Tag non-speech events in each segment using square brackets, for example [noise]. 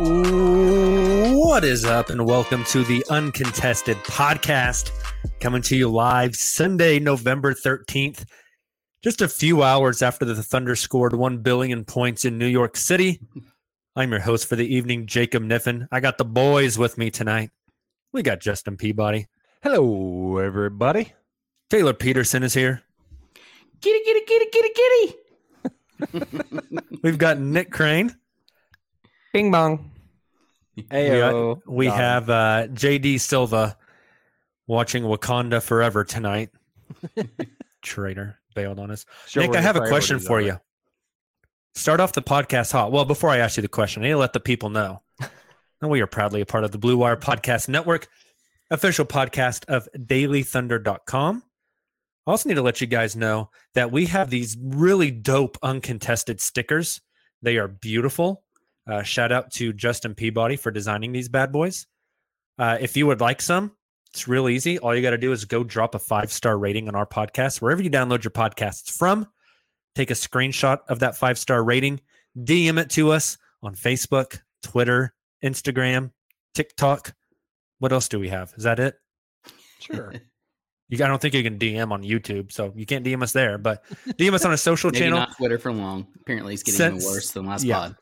What is up, and welcome to the Uncontested Podcast, coming to you live Sunday, November 13th, just a few hours after the Thunder scored 1 billion points in New York City. I'm your host for the evening, Jacob Niffen. I got the boys with me tonight. We got Justin Peabody. Hello, everybody. Tayler Peterson is here. Kitty, kitty, kitty, kitty, kitty. [laughs] We've got Nick Crane. Bing bong. We, Ayo. we Got have uh, JD Silva watching Wakanda Forever tonight. [laughs] Traitor bailed on us. Show Nick, I have a question for you. Start off the podcast hot. Well, before I ask you the question, I need to let the people know [laughs] that we are proudly a part of the Blue Wire Podcast Network, official podcast of dailythunder.com. I also need to let you guys know that we have these really dope uncontested stickers. They are beautiful. Uh, shout out to Justin Peabody for designing these bad boys. Uh, if you would like some, it's real easy. All you got to do is go drop a five star rating on our podcast, wherever you download your podcasts from. Take a screenshot of that five star rating, DM it to us on Facebook, Twitter, Instagram, TikTok. What else do we have? Is that it? Sure. [laughs] You, I don't think you can DM on YouTube, so you can't DM us there. But DM us on a [laughs] social Maybe channel. not Twitter for long. Apparently, it's getting Since- even worse than last yeah. pod.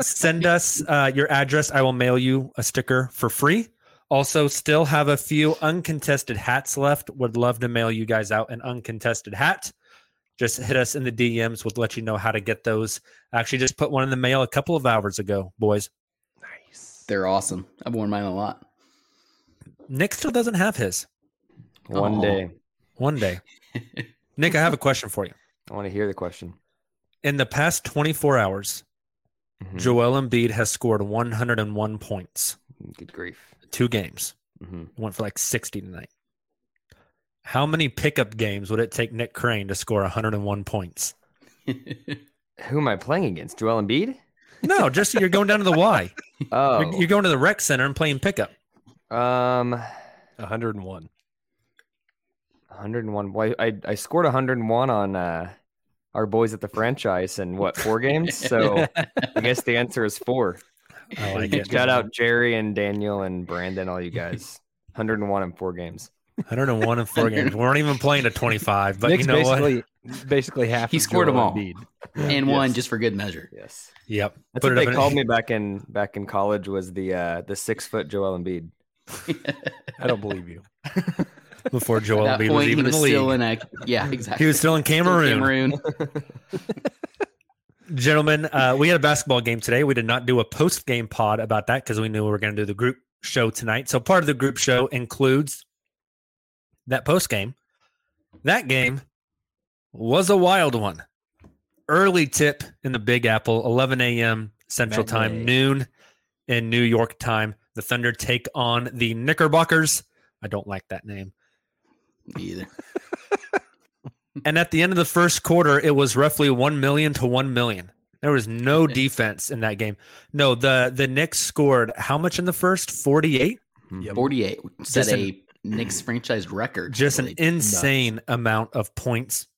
send us uh, your address. I will mail you a sticker for free. Also, still have a few uncontested hats left. Would love to mail you guys out an uncontested hat. Just hit us in the DMs. We'll let you know how to get those. I Actually, just put one in the mail a couple of hours ago, boys. nice. They're awesome. I've worn mine a lot. Nick still doesn't have his. One Aw. day. One day. [laughs] Nick, I have a question for you. I want to hear the question. In the past 24 hours, Mhm. Joel Embiid has scored 101 points, Good grief. two games. hmm went for like 60 tonight. How many pickup games would it take Nick Crane to score 101 points? [laughs] Who am I playing against? Joel Embiid? No, just you're going down to the Y. [laughs] Oh, You're, you're going to the rec center and playing pickup. um, 101. 101. Well, I I scored 101 on uh, our boys at the franchise in what four games? So I guess the answer is four. [laughs] I like it. Shout out Jerry and Daniel and Brandon, all you guys. 101 in four games. 101 in four games. We weren't even playing to 25, but Nick's you know what? basically basically half. He of scored 'em Joel all. Embiid. and one just for good measure. Yes. Yep. That's Put what they up in- called me back in back in college was the uh the six foot Joel Embiid. [laughs] I don't believe you. [laughs] before Joel At that Embiid point, was he even was in the still league. in a yeah, exactly. He was still in Still Cameroon. Cameroon. [laughs] Gentlemen, uh, we had a basketball game today. We did not do a post game pod about that because we knew we were going to do the group show tonight. So part of the group show includes that post game. That game was a wild one. early tip in the Big Apple, 11 a.m. Central Time, Matinee. noon in New York time. The Thunder take on the Knickerbockers. I don't like that name. Me either. [laughs] And at the end of the first quarter, it was roughly 1 million to 1 million. There was no defense in that game. No, the the Knicks scored how much in the first? 48? Yep. 48 set Just an- a Knicks [clears throat] franchise record. Just an Like, insane amount of points.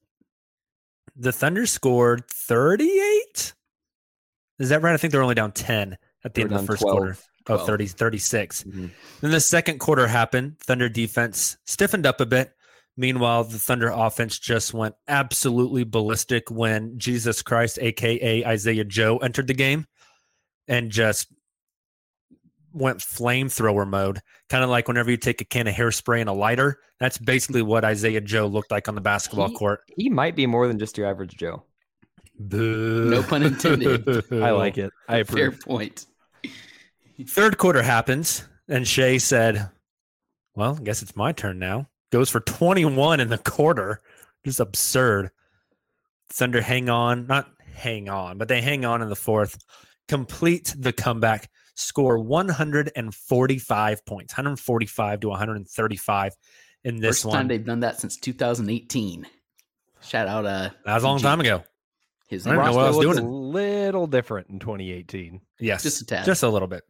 The Thunder scored 38? Is that right? I think they're only down 10 at the They end of the down first quarter. 12. Oh, 30, 36. Mhm. Then the second quarter happened. Thunder defense stiffened up a bit. Meanwhile, the Thunder offense just went absolutely ballistic when Jesus Christ, aka Isaiah Joe, entered the game and just went flamethrower mode. Kind of like whenever you take a can of hairspray and a lighter. That's basically what Isaiah Joe looked like on the basketball He- court. He might be more than just your average Joe. Boo. No pun intended. [laughs] I like it. I Fair approve. point. Third quarter happens, and Shai said, Well, I guess it's my turn now. Goes for 21 in the quarter. Just absurd. Thunder hang on, not hang on, but they hang on in the fourth, complete the comeback, score 145 points, 145 to 135 in this First one. time they've done that since 2018. Shout out uh that was a long time ago. his I don't know roster what I was doing a little different in 2018. Yes. Just a tad. Just a little bit.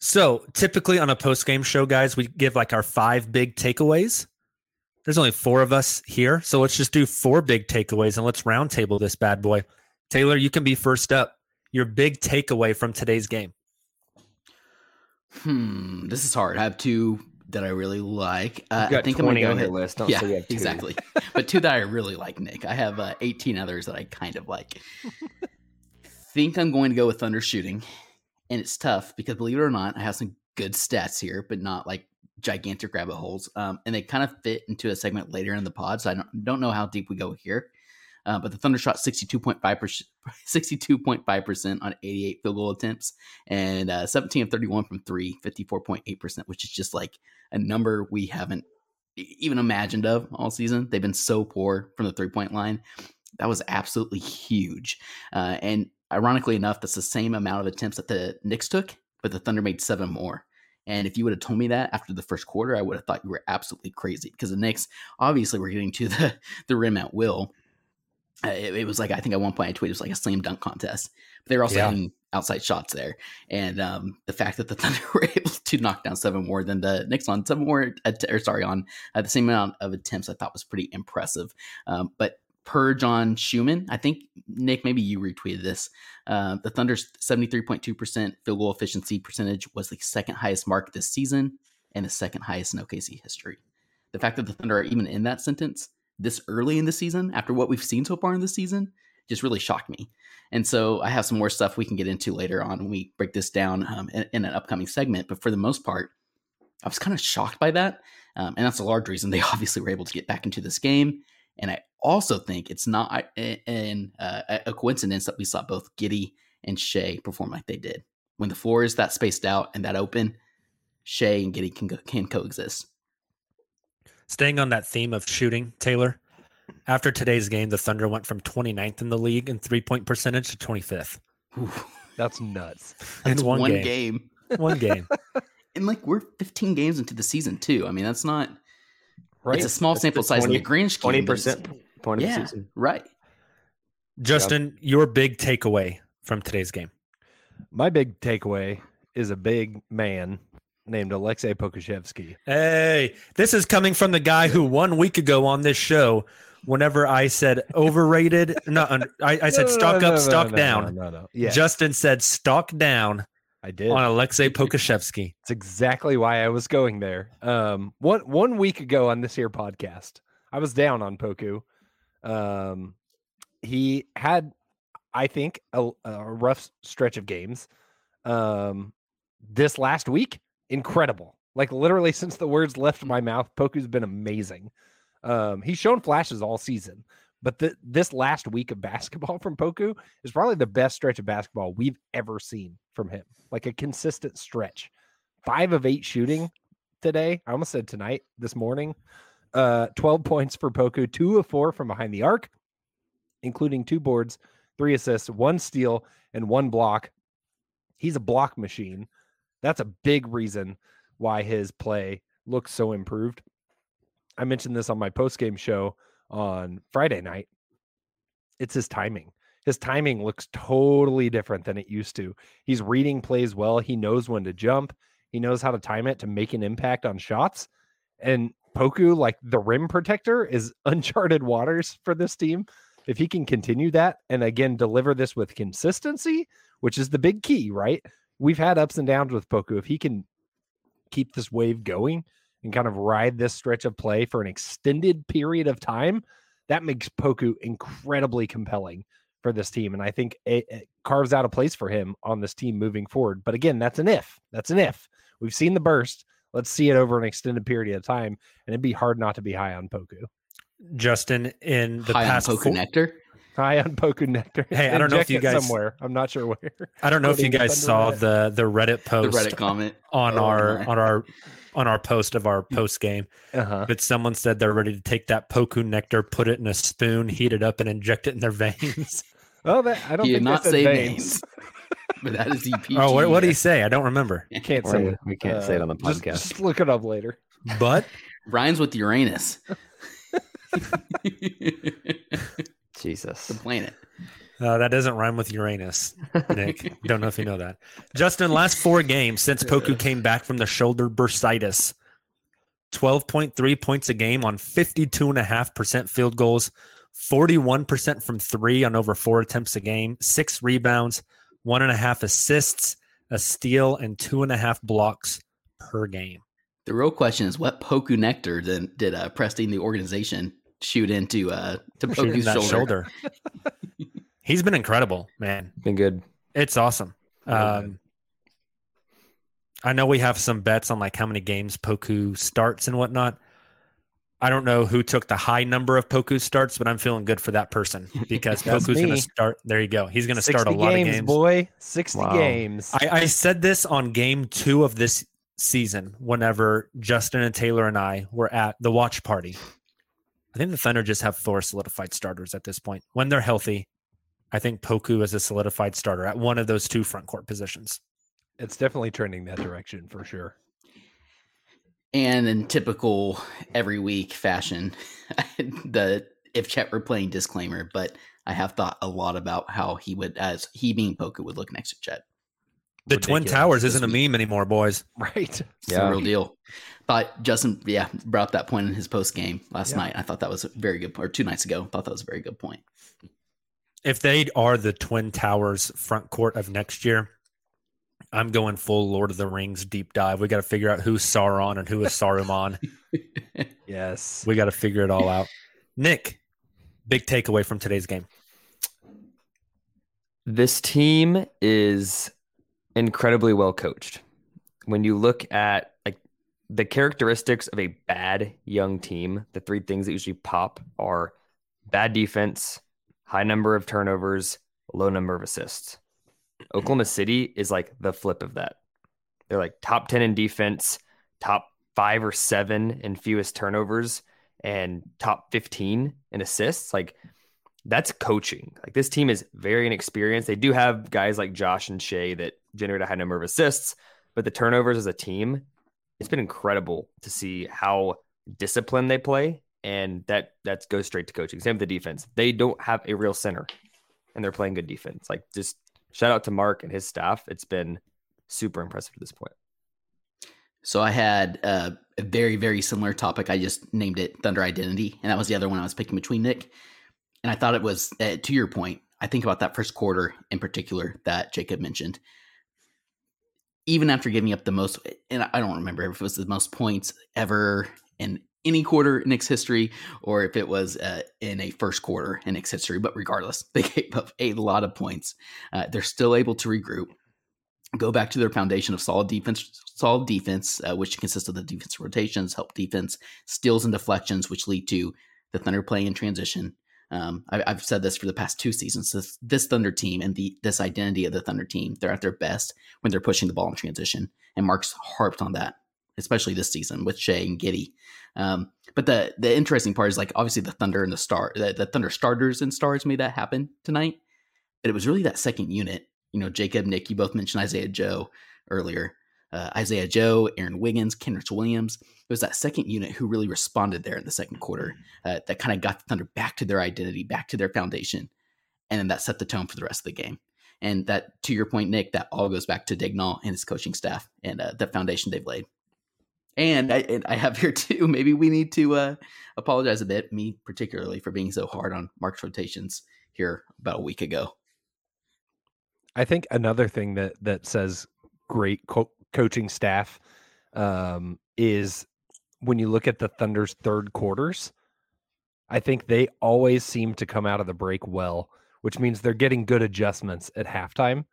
So typically on a post game show, guys, we give like our five big takeaways. There's only four of us here. So let's just do four big takeaways and let's roundtable this bad boy. Tayler, you can be first up. Your big takeaway from today's game. Hmm, this is hard. I have two that I really like. Uh, got I think 20 I'm gonna go on your list. Don't yeah, say you have two. exactly. [laughs] but two that I really like, Nick. I have uh, 18 others that I kind of like. [laughs] think I'm going to go with Thunder shooting, and it's tough because believe it or not, I have some good stats here, but not like gigantic rabbit holes. Um, and they kind of fit into a segment later in the pod, so I don't, don't know how deep we go here. Uh, but the Thunder shot 62.5 percent, [laughs] 62.5 percent on 88 field goal attempts, and uh, 17 of 31 from three, 54.8 percent, which is just like a number we haven't even imagined of all season. They've been so poor from the three point line. That was absolutely huge. Uh, and ironically enough, that's the same amount of attempts that the Knicks took, but the Thunder made seven more. And if you would have told me that after the first quarter, I would have thought you were absolutely crazy because the Knicks obviously were getting to the, [laughs] the rim at will. Uh, it, it was like, I think at one point I tweeted it was like a slam dunk contest. But they were also Yeah. hitting outside shots there. And um, the fact that the [laughs] Thunder were able to knock down seven more than the Knicks on seven more, att- or sorry, on uh, the same amount of attempts, I thought was pretty impressive. Um, but per John Schuhmann, I think Nick, maybe you retweeted this. Uh, the Thunder's 73.2% field goal efficiency percentage was the second highest mark this season and the second highest in OKC history. The fact that the Thunder are even in that sentence this early in the season, after what we've seen so far in the season, just really shocked me. And so I have some more stuff we can get into later on when we break this down um, in, in an upcoming segment. But for the most part, I was kind of shocked by that. Um, and that's a large reason they [laughs] obviously were able to get back into this game. And I also think it's not a- uh, a coincidence that we saw both Giddey and Shai perform like they did. When the floor is that spaced out and that open, Shai and Giddey can, go, can coexist. Staying on that theme of shooting, Tayler, after today's game, the Thunder went from 29th in the league in three point percentage to 25th. Whew. That's nuts. [laughs] That's in one, one game. game. One game. [laughs] And like we're 15 games into the season too. I mean, that's not Right. it's a small That's sample the size in 20 the grand scheme. Twenty percent point of Yeah, the season. right. Justin, your big takeaway from today's game. My big takeaway is a big man named Aleksej Pokusevski. Hey, this is coming from the guy who one week ago on this show, whenever I said overrated, no, I, I said No, no, stock no, up, no, stock down. No, no, no. Yeah, Justin said stock down I did. on Aleksej Pokusevski. It's exactly why I was going there. Um, one one week ago on this here podcast, I was down on Poku. Um, he had, I think, a, a rough stretch of games. Um, this last week, incredible. Like literally [laughs] since the words left my mouth, Poku's been amazing. Um, he's shown flashes all season, but th- this last week of [laughs] basketball from Poku is probably the best stretch of basketball we've ever seen from him. Like a consistent stretch. Five of eight shooting today. I almost said tonight, this morning. Uh, 12 points for Poku, two of four from behind the arc. including two boards, three assists, one steal, and one block. He's a block machine. That's a big reason why his play looks so improved. I mentioned this on my post game show on Friday night. It's his timing. His timing looks totally different than it used to. He's reading plays well. He knows when to jump. He knows how to time it to make an impact on shots. And Poku, like the rim protector, is [laughs] uncharted waters for this team. If he can continue that and again deliver this with consistency, which is the big key, right? We've had ups and downs with Poku. If he can keep this wave going and kind of ride this stretch of play for an extended period of time, that makes Poku incredibly compelling for this team. And I think it, it, carves out a place for him on this team moving forward. But again, that's an if. That's an if. We've seen the burst. Let's see it over an extended period of time. And it'd be hard not to be high on Poku. Justin, in the High past on Poku four- Nectar. High on Poku Nectar. Hey, I don't know if you guys somewhere. I'm not sure where. I don't know if you guys saw Reddit. the the Reddit The post Reddit comment. on Oh, our my. on our on our post of our post game. Uh-huh. But someone said they're ready to take that Poku nectar, put it in a spoon, heat it up, and inject it in their [laughs] veins. Oh, that I don't He think did not say veins. names. [laughs] But that is EPG. oh, what what did he say? I don't remember. [laughs] Can't Or say. we can't say it on the just- podcast. Just, look it up later. But Rhymes with Uranus. Jesus. the planet. uh, that doesn't rhyme with Uranus. Nick, don't know if you know that. Justin, last four games since Poku came back from the shoulder bursitis, twelve point three points a game on fifty two and a half percent field goals, forty one percent from three on over four attempts a game, six rebounds, one and a half assists, a steal, and two and a half blocks per game. The real question is what Poku Nectar did, did uh, Presti, the organization, shoot into uh, to Shooting Poku's that shoulder? shoulder. [laughs] He's been incredible, man. Been good. It's awesome. Um, I know we have some bets on like how many games Poku starts and whatnot. I don't know who took the high number of Poku starts, but I'm feeling good for that person [laughs] because Poku's going to start. There you go. He's going to start a lot games, of games. boy. 60 Wow. games. I, I said this on game two of this season whenever Justin and Tayler and I were at the watch party. I think the Thunder just have four solidified starters at this point. When they're healthy, I think Poku is a solidified starter at one of those two front court positions. it's definitely trending that direction for sure. And in typical every week fashion, [laughs] the if Chet were playing disclaimer, but I have thought a lot about how he would, as he being Poku, would look next to Chet. The Twin Towers isn't a meme anymore, boys. Right. It's Yeah. the real deal. But Justin, yeah, brought up that point in his post game last Yeah. night. I thought that was a very good, or two nights ago. Thought that was a very good point. If they are the Twin Towers front court of next year, I'm going full Lord of the Rings deep dive. We got to figure out who's Sauron and who is Saruman. [laughs] Yes. we got to figure it all out. Nick, big takeaway from today's game. This team is incredibly well coached. When you look at like the characteristics of a bad young team, the three things that usually pop are bad defense, high number of turnovers, low number of assists. Oklahoma City is like the flip of that. They're like top 10 in defense, top five or seven in fewest turnovers, and top 15 in assists. Like that's coaching. Like this team is very inexperienced. They do have guys like Josh and Shea that generate a high number of assists, but the turnovers as a team, it's been incredible to see how disciplined they play. And that that goes straight to coaching. Same with the defense. They don't have a real center and they're playing good defense. Like just shout out to Mark and his staff. It's been super impressive to this point. So I had uh, a very, very similar topic. I just named it Thunder Identity, and that was the other one I was picking between Nick. And I thought it was uh, to your point. I think about that first quarter in particular that Jacob mentioned. Even after giving up the most, and I don't remember if it was the most points ever in any quarter in Knicks history, or if it was uh, in a first quarter in Knicks history. But regardless, [laughs] they gave up a lot of points. Uh, they're still able to regroup go back to their foundation of solid defense, solid defense, uh, which consists of the defense rotations, help defense, steals and deflections, which lead to the Thunder playing in transition. Um, I, I've said this for the past two seasons. This, this Thunder team and the this identity of the Thunder team, they're at their best when they're pushing the ball in transition. And Mark's harped on that especially this season with Shai and Giddey. Um, but the the interesting part is like obviously the Thunder and the Star, the, the Thunder starters and stars made that happen tonight. But it was really that second unit. You know, Jacob, Nick, you both mentioned Isaiah Joe earlier. Uh, Isaiah Joe, Aaron Wiggins, Kenrich Williams. It was that second unit who really responded there in the second quarter uh, that kind of got the Thunder back to their identity, back to their foundation. And then that set the tone for the rest of the game. And that, to your point, Nick, that all goes back to Daigneault and his coaching staff and uh, the foundation they've laid. And I, and I, have [laughs] here too. Maybe we need to uh, apologize a bit, me particularly, for being so hard on Mark's rotations here about a week ago. I think another thing that that says great co- coaching staff um, is when you look at the Thunder's third quarters. I think they always seem to come out of the break well which means they're getting good adjustments at halftime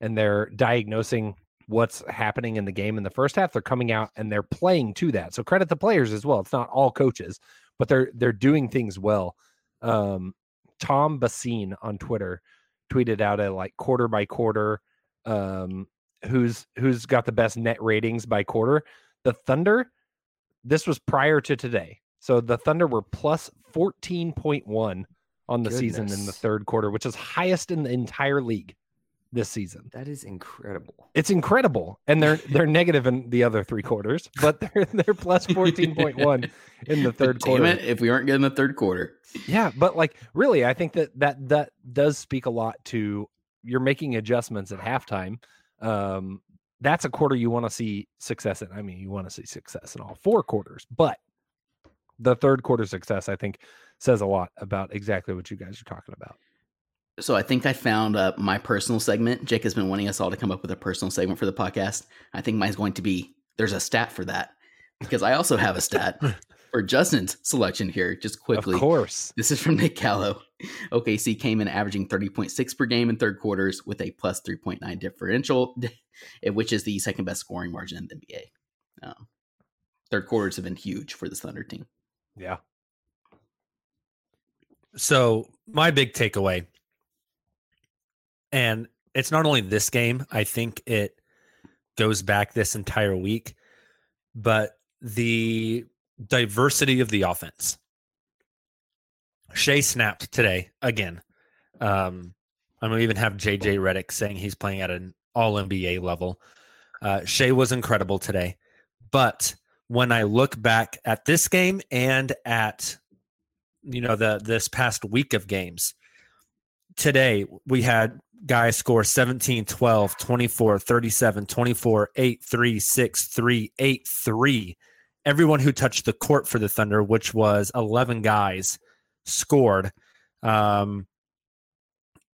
and they're diagnosing what's happening in the game in the first half. They're coming out and they're playing to that. So credit the players as well. It's not all coaches, but they're they're doing things well. Um, Tom Basine on Twitter tweeted out a like quarter by quarter um, who's who's got the best net ratings by quarter. The Thunder, this was prior to today. So the Thunder were plus 14.1 on the Goodness. season in the third quarter, which is highest in the entire league this season. That is incredible. It's incredible. And they're they're negative in the other three quarters, but they're they're plus [laughs] 14.1 in the third quarter. It, if we aren't getting the third quarter. Yeah, but like really, I think that that that does speak a lot to you're making adjustments at halftime. Um that's a quarter you want to see success in. I mean, you want to see success in all four quarters, but the third quarter success, I think, says a lot about exactly what you guys are talking about. So I think I found uh, my personal segment. Jake has been wanting us all to come up with a personal segment for the podcast. I think mine's going to be there's a stat for that because I also have a stat [laughs] for Justin's selection here. Just quickly, of course, this is from Nick Gallo. OKC came in averaging 30.6 per game in third quarters with a plus 3.9 differential, [laughs] which is the second best scoring margin in the NBA. Um, third quarters have been huge for this Thunder team. Yeah, so my big takeaway, and it's not only this game, I think it goes back this entire week, but the diversity of the offense. Shai snapped today again. Um, I'm gonna even have JJ Redick saying he's playing at an all NBA level. Uh, Shai was incredible today, but when I look back at this game and at you know the this past week of games today we had guys score 17 12 24 37 24 8 3 6 3 8 3 everyone who touched the court for the thunder which was 11 guys scored um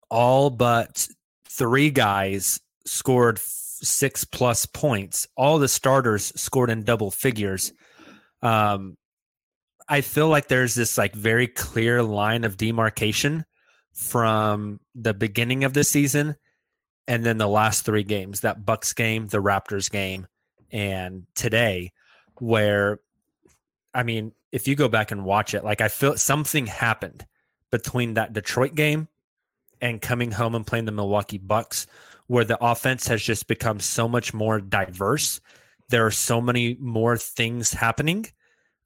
all but three guys scored six plus points. All the starters scored in double figures. Um I feel like there's this like very clear line of demarcation from the beginning of the season and then the last three games, that Bucks game, the Raptors game, and today, where I mean, if you go back and watch it, like I feel something happened between that Detroit game and coming home and playing the Milwaukee Bucks, where the offense has just become so much more diverse. There are so many more things happening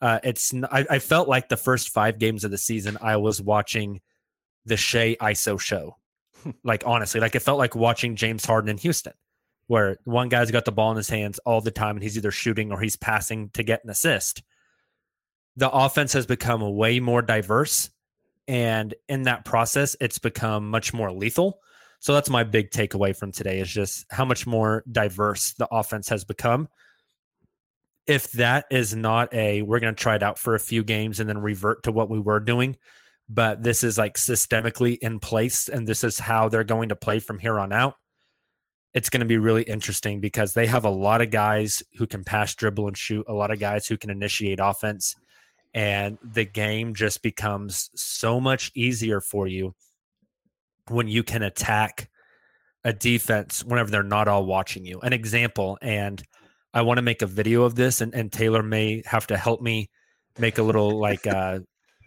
uh, it's I, I, felt like the first five games of the season I was watching the Shai ISO show. like honestly, like it felt like watching James Harden in Houston, where one guy's got the ball in his hands all the time and he's either shooting or he's passing to get an assist. The offense has become way more diverse, and in that process, it's become much more lethal. So that's my big takeaway from today is just how much more diverse the offense has become if that is not a we're going to try it out for a few games and then revert to what we were doing but this is like systemically in place and this is how they're going to play from here on out it's going to be really interesting because they have a lot of guys who can pass dribble and shoot a lot of guys who can initiate offense and the game just becomes so much easier for you when you can attack a defense whenever they're not all watching you. An example and I want to make a video of this, and, and Tayler may have to help me make a little like uh,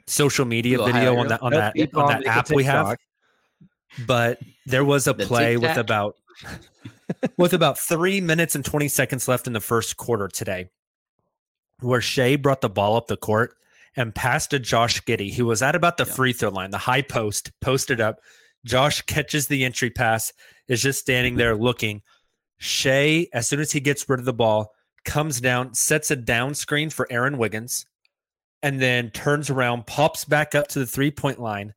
social media video on that on that on that app we have. But there was a play with about with about three minutes and twenty seconds left in the first quarter today, where Shai brought the ball up the court and passed to Josh Giddey, who was at about the free throw line, the high post, posted up. Josh catches the entry pass, is just standing there looking. Shai, as soon as he gets rid of the ball, comes down, sets a down screen for Aaron Wiggins, and then turns around, pops back up to the three point line,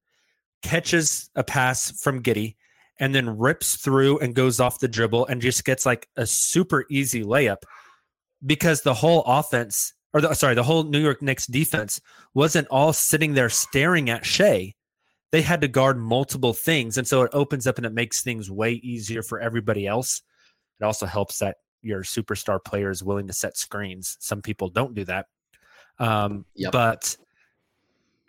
catches a pass from Giddey, and then rips through and goes off the dribble and just gets like a super easy layup because the whole offense or the, sorry, the whole New York Knicks defense wasn't all sitting there staring at Shai. They had to guard multiple things. And so it opens up and it makes things way easier for everybody else. It also helps that your superstar player is willing to set screens. Some people don't do that. Um, Yep. But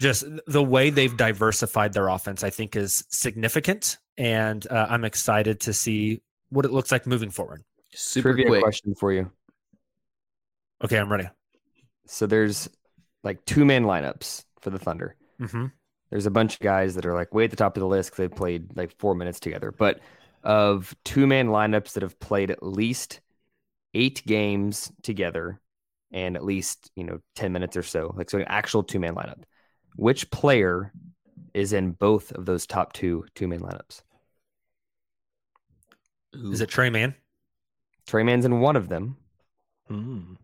just the way they've diversified their offense, I think, is significant. And uh, I'm excited to see what it looks like moving forward. Super Trivia quick. question for you. Okay, I'm ready. So there's like two man lineups for the Thunder. hmm There's a bunch of guys that are like way at the top of the list because they played like four minutes together. But of two man lineups that have played at least eight games together and at least, you know, 10 minutes or so, like so an actual two man lineup, which player is in both of those top two two man lineups? Is it Tre Mann? Tre Mann's in one of them, Hmm.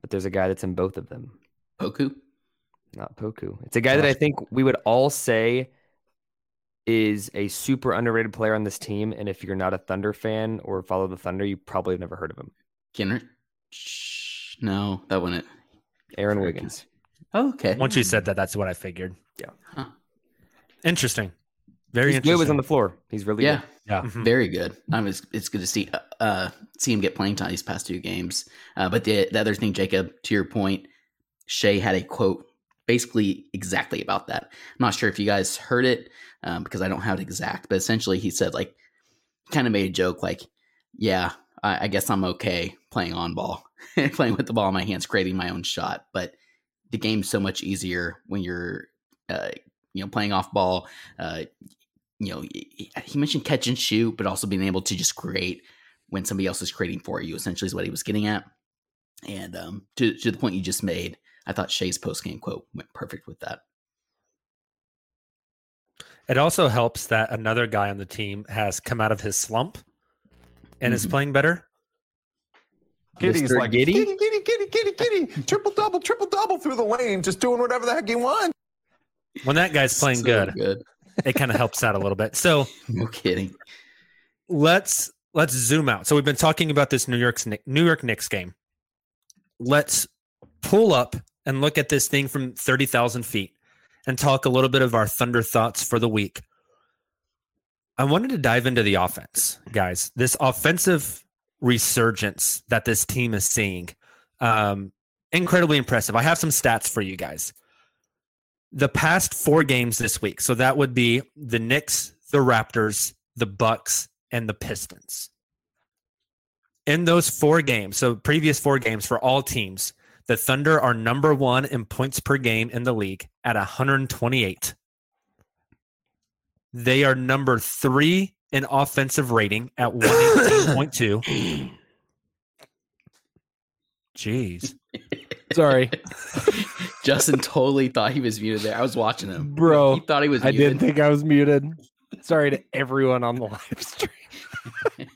But there's a guy that's in both of them. Poku? Not Poku. It's a guy that I think we would all say is a super underrated player on this team. And if you're not a Thunder fan or follow the Thunder, you probably have never heard of him. Kenner? Shh, No, that wasn't it. Aaron Wiggins. Oh, okay. Once you said that, that's what I figured. Yeah. Huh. Interesting. Very He's good was on the floor. He's really yeah, good. Yeah. Mhm. very good. I was. It's good to see uh, uh see him get playing time these past two games. Uh, but the the other thing, Jacob, to your point, Shai had a quote basically exactly about that. I'm not sure if you guys heard it um, because I don't have it exact, but essentially he said like kind of made a joke like, "Yeah, I, I guess I'm okay playing on ball, [laughs] playing with the ball in my hands, creating my own shot, but the game's so much easier when you're." Uh, you know, playing off ball, uh, you know, he he mentioned catch and shoot, but also being able to just create when somebody else is creating for you. Essentially, is what he was getting at. And um, to to the point you just made, I thought Shai's post game quote went perfect with that. It also helps that another guy on the team has come out of his slump and is Mhm. playing better. Giddey's Mr. like Giddey? giddy, giddy, giddy, giddy, giddy, triple double, triple double through the lane, just doing whatever the heck he wants. When that guy's playing So good, good. It kind of helps out a little bit. So [laughs] No kidding. let's let's zoom out. So we've been talking about this New York's New York Knicks game. Let's pull up and look at this thing from thirty thousand feet and talk a little bit of our Thunder thoughts for the week. I wanted to dive into the offense, guys. This offensive resurgence that this team is seeing, um, incredibly impressive. I have some stats for you guys. The past four games this week, so that would be the Knicks, the Raptors, the Bucks, and the Pistons. In those four games, so previous four games for all teams, the Thunder are number one in points per game in the league at 128. They are number three in offensive rating at 118.2. [laughs] Jeez. [laughs] Sorry, [laughs] Justin totally thought he was muted there. I was watching him, Bro, He thought he was. I muted. didn't think I was muted. Sorry to everyone on the live stream. [laughs]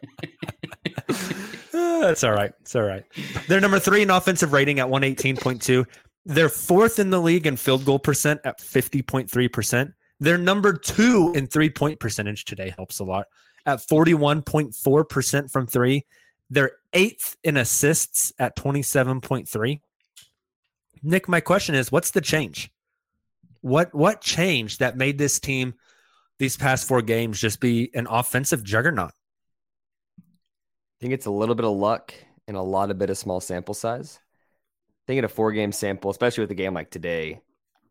Uh, That's all right. It's all right. They're number three in offensive rating at 118.2. They're fourth in the league in field goal percent at 50.3%. They're number two in three point percentage today, helps a lot, at 41.4% from three. They're eighth in assists at 27.3. Nick, my question is what's the change? What what changed that made this team these past four games just be an offensive juggernaut? I think it's a little bit of luck and a lot of bit of small sample size. I think in a four game sample, especially with a game like today,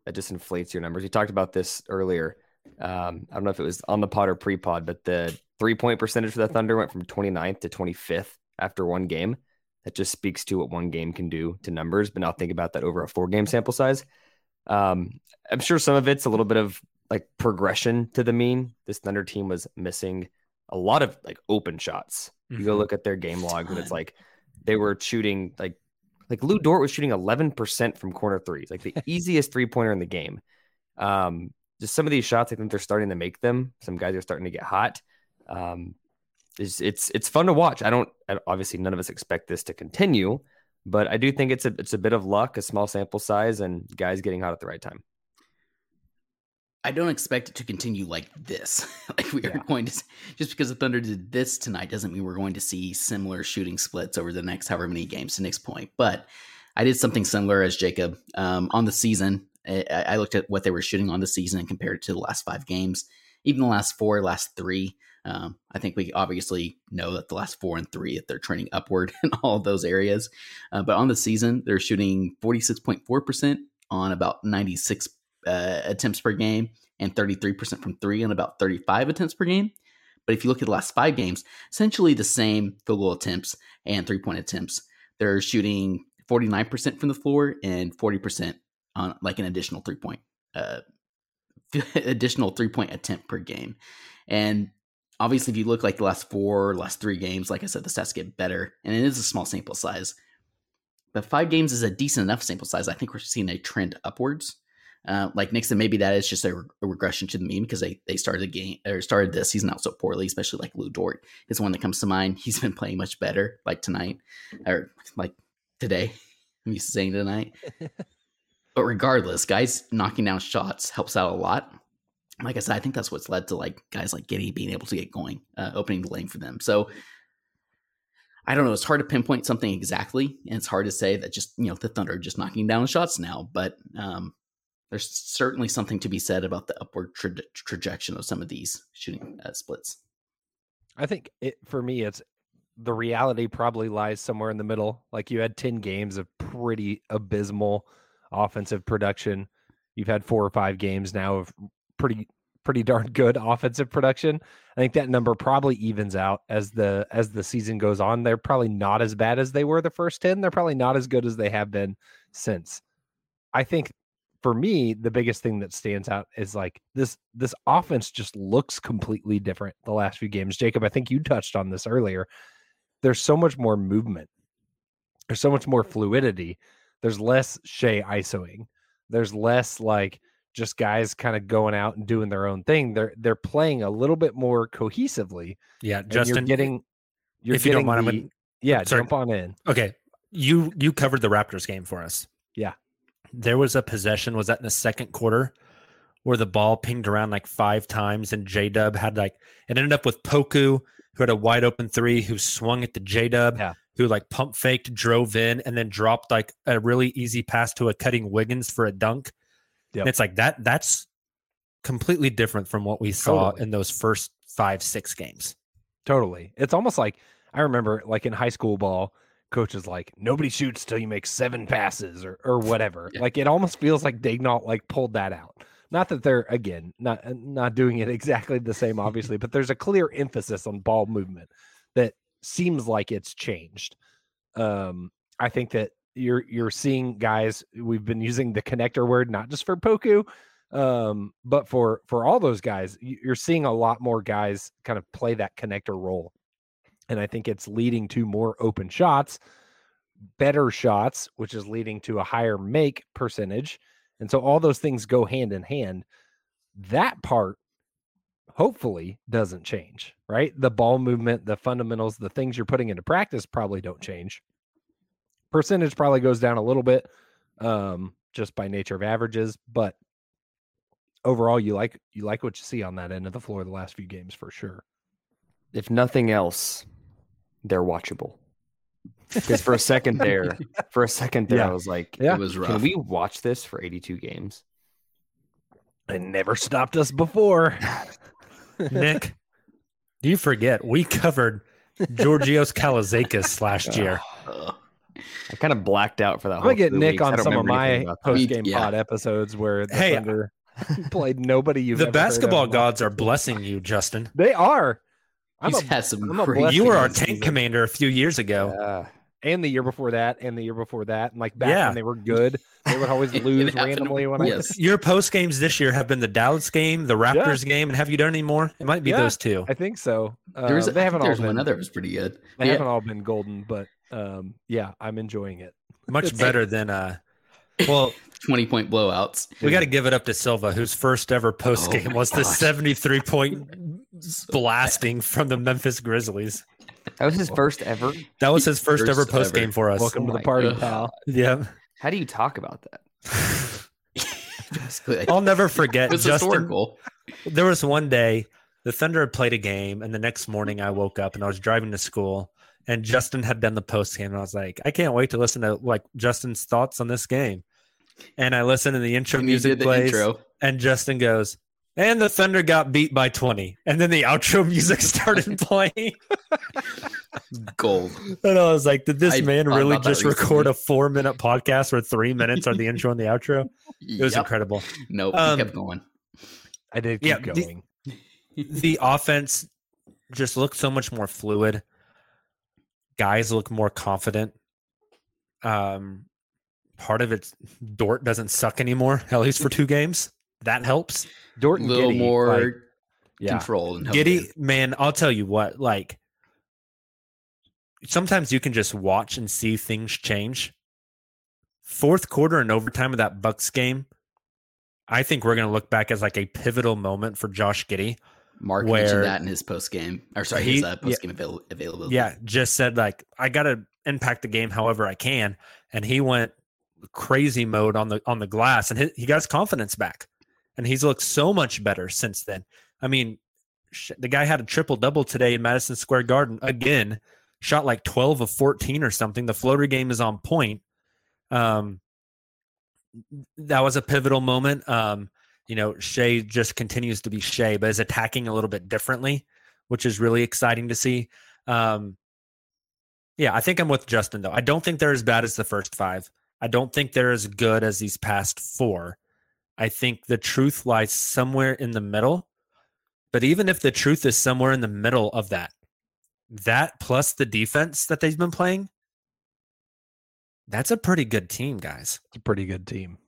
that just inflates your numbers. We talked about this earlier. Um, I don't know if it was on the pod or pre pod, but the three point percentage for the Thunder went from 29th to 25th after one game. That just speaks to what one game can do to numbers, but now think about that over a four game sample size. Um, I'm sure some of it's a little bit of like progression to the mean. This Thunder team was missing a lot of like open shots. You go Mhm. look at their game log, and it's like they were shooting like Like Lu Dort was shooting 11% from corner threes, like the [laughs] easiest three pointer in the game. Um, just some of these shots, I think they're starting to make them. Some guys are starting to get hot. Um, it's it's it's fun to watch. I don't obviously none of us expect this to continue, but I do think it's a it's a bit of luck, a small sample size, and guys getting hot at the right time. I don't expect it to continue like this. [laughs] like we are going to just because the Thunder did this tonight doesn't mean we're going to see similar shooting splits over the next however many games to Nick's point. But I did something similar as Jacob um, on the season. I, I looked at what they were shooting on the season and compared it to the last five games, even the last four, last three. Um, I think we obviously know that the last four and three, if they're trending upward [laughs] in all of those areas. Uh, but on the season, they're shooting 46.4% on about 96 uh, attempts per game and 33% from three on about 35 attempts per game. But if you look at the last five games, essentially the same field goal attempts and three point attempts. They're shooting 49% from the floor and 40% on like an additional three point, uh, [laughs] additional three point attempt per game. And obviously, if you look like the last four, last three games, like I said, the stats get better, and it is a small sample size. But five games is a decent enough sample size. I think we're seeing a trend upwards. Uh, like Nixon, maybe that is just a, re- a regression to the mean because they they started the game or started this season out so poorly, especially like Lu Dort is one that comes to mind. He's been playing much better, like tonight or like today. I'm used to saying tonight. [laughs] but regardless, guys knocking down shots helps out a lot. Like I said, I think that's what's led to like guys like Giddey being able to get going, uh, opening the lane for them. So I don't know. It's hard to pinpoint something exactly, and it's hard to say that just you know the Thunder just knocking down shots now. But um, there's certainly something to be said about the upward tra- trajectory of some of these shooting uh, splits. I think it for me, it's the reality probably lies somewhere in the middle. Like you had 10 games of pretty abysmal offensive production. You've had four or five games now of pretty pretty darn good offensive production. I think that number probably evens out as the as the season goes on. They're probably not as bad as they were the first 10. They're probably not as good as they have been since. I think for me, the biggest thing that stands out is like this this offense just looks completely different the last few games. Jacob, I think you touched on this earlier. There's so much more movement. There's so much more fluidity. There's less Shai ISOing. There's less like just guys kind of going out and doing their own thing. They're they're playing a little bit more cohesively. Yeah, Justin. you're getting you're if you don't getting mind, I'm the- yeah, sorry. jump on in. Okay, you you covered the Raptors game for us. Yeah. There was a possession. Was that in the second quarter where the ball pinged around like five times and J Dub had like it ended up with Poku who had a wide open three who swung at the J Dub Yeah. who like pump faked, drove in, and then dropped like a really easy pass to a cutting Wiggins for a dunk. Yep. It's like that. That's completely different from what we saw Totally. in those first five six games. Totally. It's almost like I remember like in high school ball, coaches like nobody shoots till you make seven passes or or whatever. Yeah. Like it almost feels like Daigneault like pulled that out. Not that they're again not uh, not doing it [laughs] exactly the same, obviously, but there's a clear emphasis on ball movement that seems like it's changed. Um, I think that you're you're seeing guys. We've been using the connector word not just for Poku, um, but for for all those guys. you- You're seeing a lot more guys kind of play that connector role, and I think it's leading to more open shots, better shots, which is leading to a higher make percentage, and so all those things go hand in hand. That part hopefully doesn't change, right? The ball movement, the fundamentals, the things you're putting into practice probably don't change. Percentage probably goes down a little bit um just by nature of averages, but overall you like you like what you see on that end of the floor the last few games for sure. If nothing else, they're watchable. Because for a second [laughs] there, for a second there, Yeah. I was like, Yeah. It was rough. can we watch this for 82 games? It never stopped us before. [laughs] Nick, do you forget we covered [laughs] Georgios Kalaitzakis last year? Ugh. I kind of blacked out for that. I'm whole gonna get Nick weeks. On some of my anything about that. post game Yeah. pod episodes where the Hey, Thunder [laughs] played nobody you've the ever heard of basketball gods are blessing you, Justin. They are. I'm He's a, had some I'm a great blessing You were our tank season. commander a few years ago. Yeah. and the year before that, and the year before that, and like back Yeah. when they were good, they would always [laughs] lose randomly when I Yes. [laughs] Your post games this year have been the Dallas game, the Raptors game, and have you done any more? It might be Yeah. those two. I think so. Uh, There's, they haven't all there's been one other was pretty good. they Yeah. haven't all been golden, but Um, yeah, I'm enjoying it. Much better than uh [laughs] well 20 point blowouts. we got to give it up to Silva, whose first ever post game Oh, was the 73 point [laughs] blasting from the Memphis Grizzlies. That was his first ever. That was his first, First ever post game for us. Welcome to the party, God. pal. Yeah. How do you talk about that? Basically, like, I'll never [laughs] it forget was Justin. historical. There was one day the Thunder had played a game, and the next morning I woke up and I was driving to school, and Justin had done the post game, and I was like, I can't wait to listen to like Justin's thoughts on this game. And I listened, to the intro And music did the plays, intro. and Justin goes, "And the Thunder got beat by 20." And then the outro [laughs] music started [laughs] playing, Gold. and I was like, "Did this I man really just record a four-minute podcast where three minutes are the intro and the outro?" It was Yep. incredible. Nope. Um, he kept going. I did keep Yeah, the- going. [laughs] the offense just looked so much more fluid. Guys look more confident. Um, part of it's Dort doesn't suck anymore, [laughs] at least for two games. That helps. Dort A little Giddey, more like, yeah. control. Giddey, man, I'll tell you what, like sometimes you can just watch and see things change. Fourth quarter and overtime of that Bucks game, I think we're gonna look back as like a pivotal moment for Josh Giddey. Mark where- mentioned that in his post game, or sorry, his uh, post game avail- availability. Yeah, just said like I got to impact the game however I can, and he went crazy mode on the on the glass, and he, he got his confidence back, and he's looked so much better since then. I mean, sh- the guy had a triple double today in Madison Square Garden again, shot like twelve of fourteen or something. The floater game is on point. Um, that was a pivotal moment. Um, you know, Shai just continues to be Shai, but is attacking a little bit differently, which is really exciting to see. Um, yeah, I think I'm with Justin though. I don't think they're as bad as the first five. I don't think they're as good as these past four. I think the truth lies somewhere in the middle. But even if the truth is somewhere in the middle of that, that plus the defense that they've been playing, that's a pretty good team, guys. It's a pretty good team.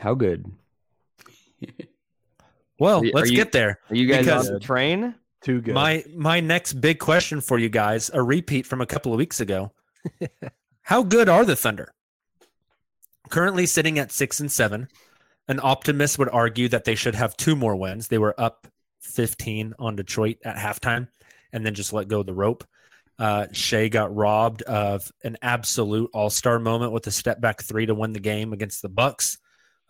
How good? [laughs] Well, Are let's are you- get there. Are you guys on the train? Too good. My my next big question for you guys, a repeat from a couple of weeks ago. [laughs] How good are the Thunder? Currently sitting at six and seven. An optimist would argue that they should have two more wins. They were up 15 on Detroit at halftime and then just let go of the rope. Uh, Shai got robbed of an absolute all-star moment with a step back three to win the game against the Bucks.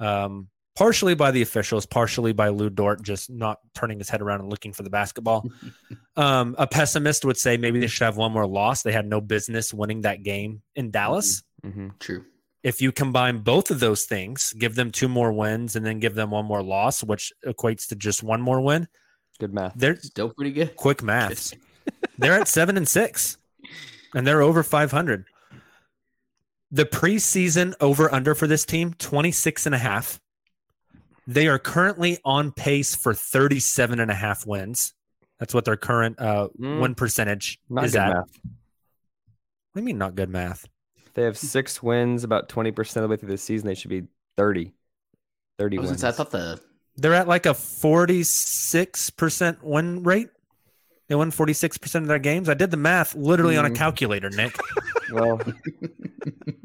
Um, partially by the officials, partially by Lu Dort just not turning his head around and looking for the basketball. [laughs] um, a pessimist would say maybe they should have one more loss. They had no business winning that game in Dallas. Mm-hmm. True. If you combine both of those things, give them two more wins and then give them one more loss, which equates to just one more win, Good math. they're Still pretty good. quick maths. [laughs] they're at seven and six, and they're over 500. The preseason over under for this team 26 and a half. They are currently on pace for 37 and a half wins. That's what their current uh, Mm. win percentage Not is good at. math. What do you mean not good math? They have six wins, about 20% of the way through the season. They should be 30. 30 I, wins. say, I thought the They're at like a 46% win rate. They won 46% of their games. I did the math literally on a Mm. calculator, Nick. [laughs] well,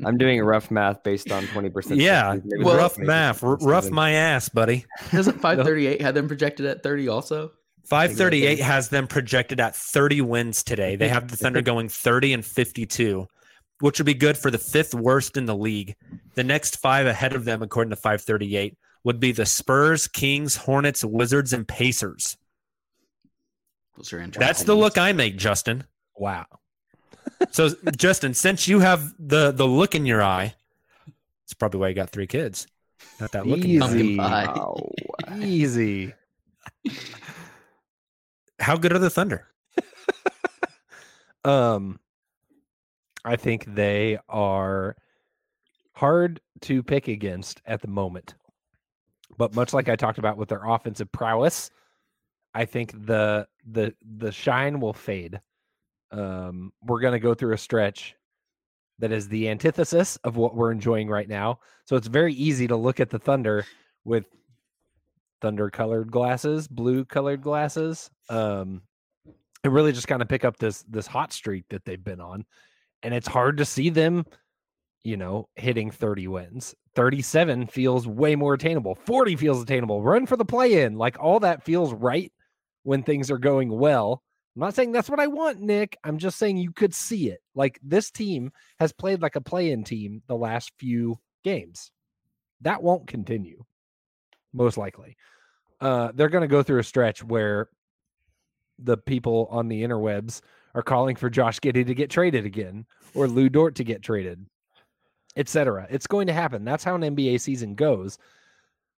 I'm doing a rough math based on 20%. yeah, Well- rough math. R- rough my ass, buddy. doesn't [laughs] 538 have them projected at 30 also? 538 has them projected at 30 wins today. They have the [laughs] Thunder going 30 and 52, which would be good for the fifth worst in the league. The next five ahead of them, according to 538, would be the Spurs, Kings, Hornets, Wizards, and Pacers. Those are interesting. That's the look I make, Justin. wow. [laughs] So, Justin, since you have the the look in your eye, it's probably why you got three kids. Not that look in your eye. Pumpkin Easy. pie. Easy. [laughs] How good are the Thunder? [laughs] Um, I think they are hard to pick against at the moment. But much like I talked about with their offensive prowess, I think the the the shine will fade. Um, we're gonna go through a stretch that is the antithesis of what we're enjoying right now. So it's very easy to look at the Thunder with thunder colored glasses, blue colored glasses. Um, and really just kind of pick up this this hot streak that they've been on. And it's hard to see them, you know, hitting 30 wins. 37 feels way more attainable. 40 feels attainable. Run for the play in. Like all that feels right when things are going well. I'm not saying that's what I want, Nick. I'm just saying you could see it. Like this team has played like a play in team the last few games. That won't continue, most likely. Uh, they're going to go through a stretch where the people on the interwebs are calling for Josh Giddey to get traded again or Lu Dort to get traded, etc. It's going to happen. That's how an NBA season goes.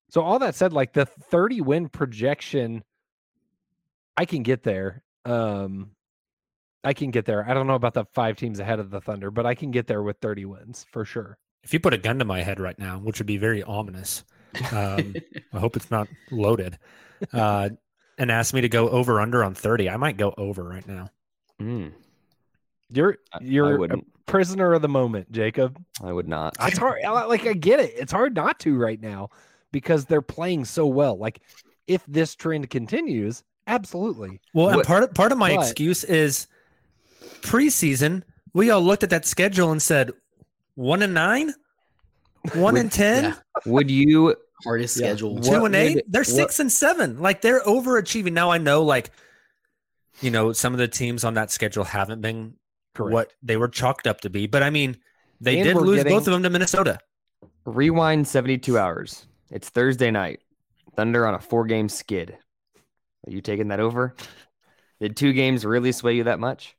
So all that said, like the 30 win projection, I can get there. Um, I can get there. I don't know about the five teams ahead of the Thunder, but I can get there with 30 wins for sure. If you put a gun to my head right now, which would be very ominous, um, [laughs] I hope it's not loaded, uh, and ask me to go over under on 30, I might go over right now. Mm, You're you're a prisoner of the moment, Jacob. I would not. It's hard. Like I get it. It's hard not to right now because they're playing so well. Like if this trend continues, absolutely. Well, and part of, part of my but- excuse is preseason. We all looked at that schedule and said, one and nine, one and ten, Yeah. Would you? Hardest Yeah. schedule. What two and eight. would- They're what- six and seven. Like they're overachieving. Now I know, like, you know, some of the teams on that schedule haven't been Correct. what they were chalked up to be. But I mean, they And did lose getting- both of them to Minnesota. Rewind 72 hours. It's Thursday night. Thunder on a four game skid. Are you taking that over? Did two games really sway you that much?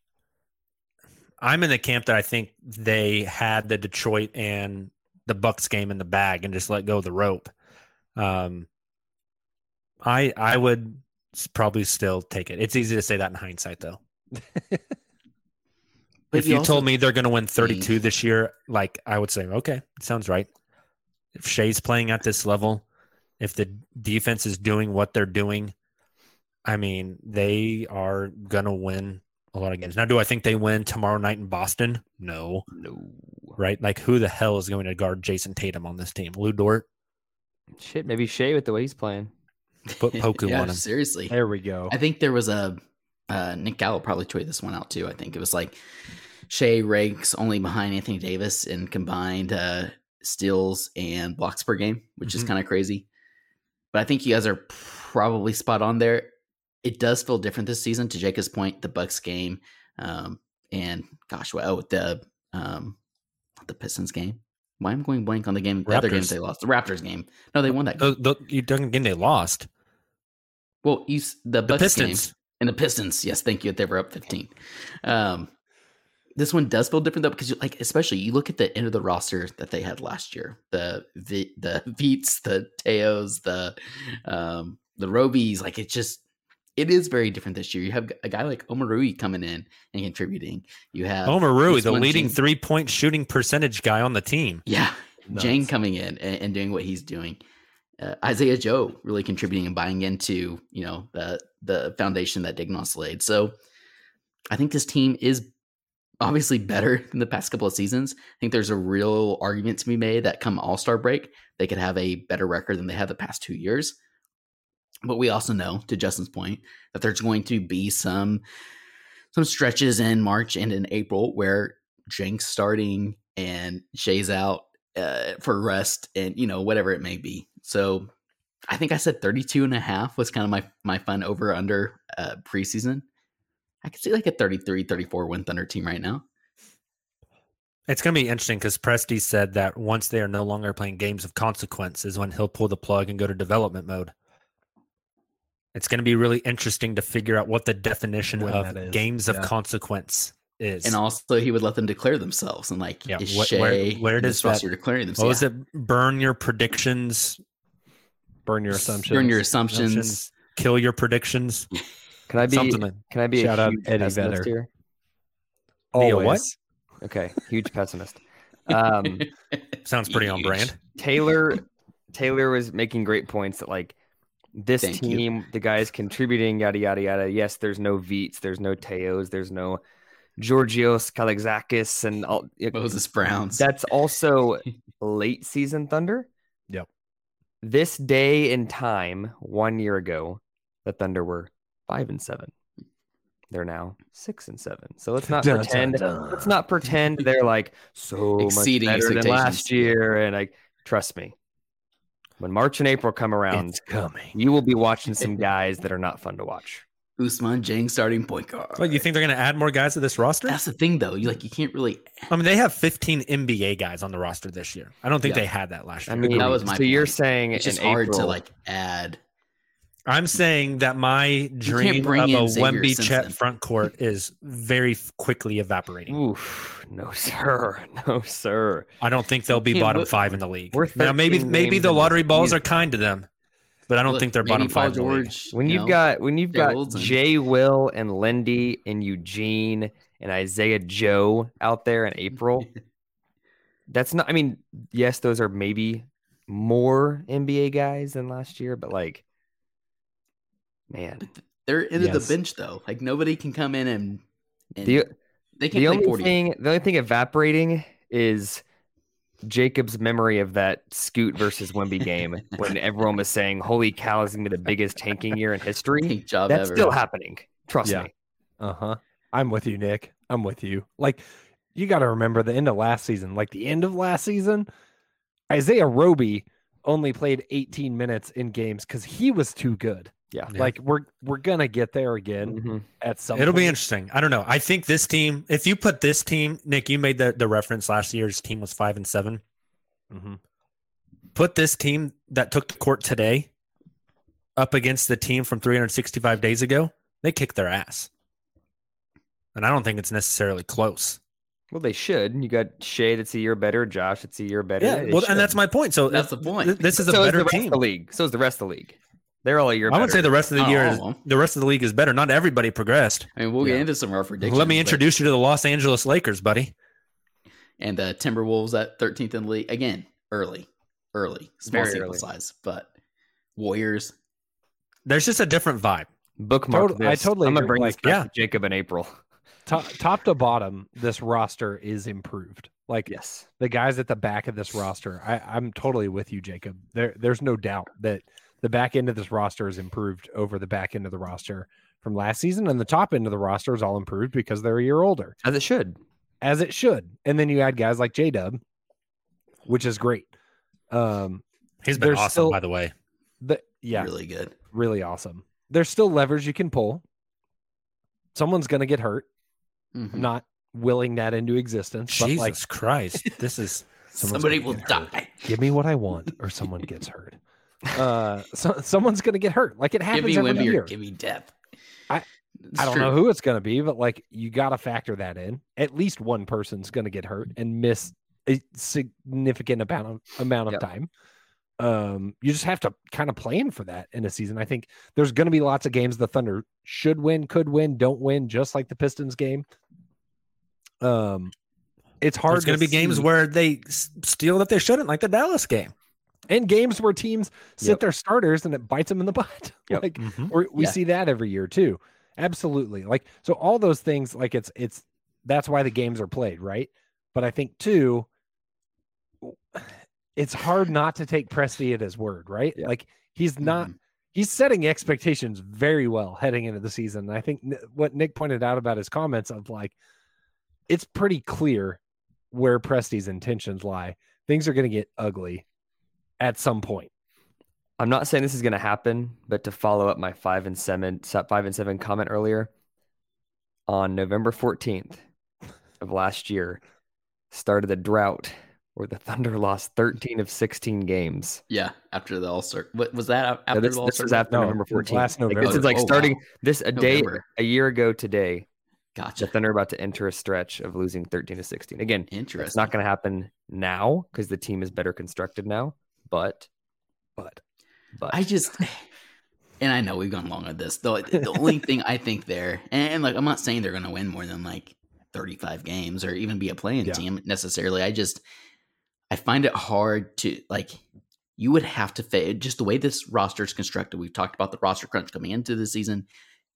I'm in the camp that I think they had the Detroit and the Bucks game in the bag and just let go of the rope. Um, I I would probably still take it. It's easy to say that in hindsight, though. [laughs] If you also- told me they're going to win 32 this year, like I would say, okay, sounds right. If Shai's playing at this level, if the defense is doing what they're doing, I mean, they are going to win a lot of games. Now, do I think they win tomorrow night in Boston? No. No. Right? Like, who the hell is going to guard Jayson Tatum on this team? Lu Dort? Shit, maybe Shai with the way he's playing. Put [laughs] Poku yeah, on him. seriously. There we go. I think there was a uh, Nick Gallo probably tweeted this one out too. I think it was like Shai ranks only behind Anthony Davis in combined uh, steals and blocks per game, which is Mhm. kind of crazy. But I think you guys are probably spot on there. It does feel different this season. To Jacob's point, the Bucks game, um, and gosh, well, oh, the um, the Pistons game. Why am I going blank on the game? The other games they lost. The Raptors game. No, they won that. Game. The, the, you don't game they lost. Well, you the The Bucks game. Pistons. And the Pistons, yes, thank you. They were up 15. Um, this one does feel different though because, you, like, especially you look at the end of the roster that they had last year. The the the Veets, the Teos, the um, the Robies. Like, it just it is very different this year. You have a guy like Omoruyi coming in and contributing. You have Omoruyi, the leading team- three point shooting percentage guy on the team. yeah, Nuts. Jane coming in and, and doing what he's doing. Uh, Isaiah Joe really contributing and buying into you know the the foundation that Daigneault laid. So I think this team is obviously better than the past couple of seasons. I think there's a real argument to be made that come All Star break they could have a better record than they have the past two years. But we also know, to Justin's point, that there's going to be some some stretches in March and in April where Jenks starting and Shai's out uh, for rest and you know whatever it may be. So I think I said 32 and a half was kind of my my fun over under uh, preseason. I could see like a 33 34 win Thunder team right now. It's going to be interesting because Presti said that once they are no longer playing games of consequence is when he'll pull the plug and go to development mode. It's going to be really interesting to figure out what the definition When of that is, games of yeah. consequence is. And also he would let them declare themselves and like Yeah, is wh- where- Shai where and does this roster that- declaring what themselves? was it? Burn your predictions, Burn your assumptions. Burn your assumptions. assumptions, kill your predictions. [laughs] Can I be? Something like- Can I be Shout a out huge Eddie pessimist Vedder. here? Be a what? Okay, huge pessimist. Um, [laughs] Sounds pretty on brand. Tayler Tayler was making great points that like this Thank you. team, the guys contributing, yada yada yada. Yes, there's no Veets, there's no Teos, there's no Georgios Kalaitzakis, and all. Moses Browns. That's also [laughs] late season Thunder. Yep. This day and time, one year ago, the Thunder were five and seven. They're now six and seven. So let's not [laughs] Dun, dun, pretend. dun. Let's not pretend they're like so Exceeding much better than last year. And like, trust me, when March and April come around, It's coming. you will be watching some [laughs] guys that are not fun to watch. Ousmane Dieng starting point guard. What, you think they're going to add more guys to this roster? That's the thing, though. You like you can't really. I mean, they have 15 NBA guys on the roster this year. I don't think Yeah. they had that last year. I year. mean, That was my so you're saying It's just in hard to like add. I'm saying that my dream bring of a Wemby Chet front court is very quickly evaporating. Oof, no, [laughs] sir. No, sir. I don't think they'll be bottom look- five in the league. Now, maybe maybe the lottery balls season. are kind to them, but I don't Look, think they're bottom Paul five. in the league. George. When you you've know, got when you've got Jay Will and Lindy and Eugene and Isaiah Joe out there in April, [laughs] that's not. I mean, yes, those are maybe more NBA guys than last year, but like, man, they're into Yes. the bench though. Like nobody can come in and, and the they can't the play only forty. thing the only thing evaporating is Jacob's memory of that Scoot versus Wemby game [laughs] when everyone was saying, "Holy cow, this is gonna be the biggest tanking year in history." [laughs] Tank job That's ever. still happening. Trust Yeah. me. Uh huh. I'm with you, Nick. I'm with you. Like, you got to remember the end of last season. Like the end of last season, Isaiah Roby only played 18 minutes in games because he was too good. Yeah. Yeah. Like we're we're gonna get there again Mhm. at some. It'll be interesting. I don't know. I think this team, if you put this team, Nick, you made the, the reference last year's team was five and seven. Mhm. Put this team that took the court today up against the team from 365 days ago, they kicked their ass. And I don't think it's necessarily close. Well, they should. You got Shai that's a year better, Josh that's a year better. Yeah, well, should. and that's my point. So That's the point. This is a so is better the rest team. of the league. So is the rest of the league. They're all a year I better. would say the rest of the Not year all is of 'em. the rest of the league is better. Not everybody progressed. I mean, we'll Yeah. get into some rough predictions. Let me but- introduce you to the Los Angeles Lakers, buddy. and the Timberwolves at 13th in the league again. Early, early, small Very sample early. size, but Warriors. There's just a different vibe. bookmark Tot- I this. totally I'm gonna agree, bring this like- back Yeah. to Jacob in April. [laughs] top, top to bottom, this roster is improved. Like Yes. the guys at the back of this roster, I, I'm totally with you, Jacob. There, there's no doubt that the back end of this roster is improved over the back end of the roster from last season, and the top end of the roster is all improved because they're a year older, As it should. as it should. And then you add guys like J Dub, which is great. Um, He's been awesome, still- by the way. the yeah, Really good. really awesome. There's still levers you can pull. Someone's gonna get hurt. Mhm. Not willing that into existence, but Jesus like Christ, this is [laughs] Somebody will get hurt. die. give me what I want, or someone gets hurt. Uh, so someone's gonna get hurt. Like it Give happens me every Wemby or year. give me depth. I- It's I don't true. know who it's gonna be, but like you got to factor that in. At least one person's gonna get hurt and miss a significant amount of amount of Yep. time. Um, you just have to kind of plan for that in a season. I think there's going to be lots of games the Thunder should win, could win, don't win, just like the Pistons game. Um, it's hard. There's going to be games where they steal that they shouldn't, like the Dallas game. And games where teams sit Yep. their starters and it bites them in the [laughs] butt. Yep. like Mhm. we we Yeah. see that every year too. Absolutely. Like so all those things like it's it's that's why the games are played, right? But I think too [sighs] it's hard not to take Presti at his word, right? Yeah. Like he's not Mhm. he's setting expectations very well heading into the season. And I think what Nick pointed out about his comments of like it's pretty clear where Presti's intentions lie. Things are going to get ugly at some point. I'm not saying this is going to happen, but to follow up my five and seven, five and seven comment earlier, on November 14th of last year, started the drought where the [laughs] Thunder lost 13 of 16 games. Yeah, after the All Star. What was that? No, After this, the All-Star? this Star? was after No, November 14th. last Like, this is like Oh, wow. starting this a day, November. a year ago today. The Gotcha. Thunder are about to enter a stretch of losing 13 to 16. Again, Interesting. it's not going to happen now because the team is better constructed now. But, but, but I just, and I know we've gone long on this. Though the only thing I think there, and, like I'm not saying they're going to win more than like 35 games or even be a playing Yeah. team necessarily. I just, I find it hard to like. You would have to fa- just the way this roster is constructed. We've talked about the roster crunch coming into the season.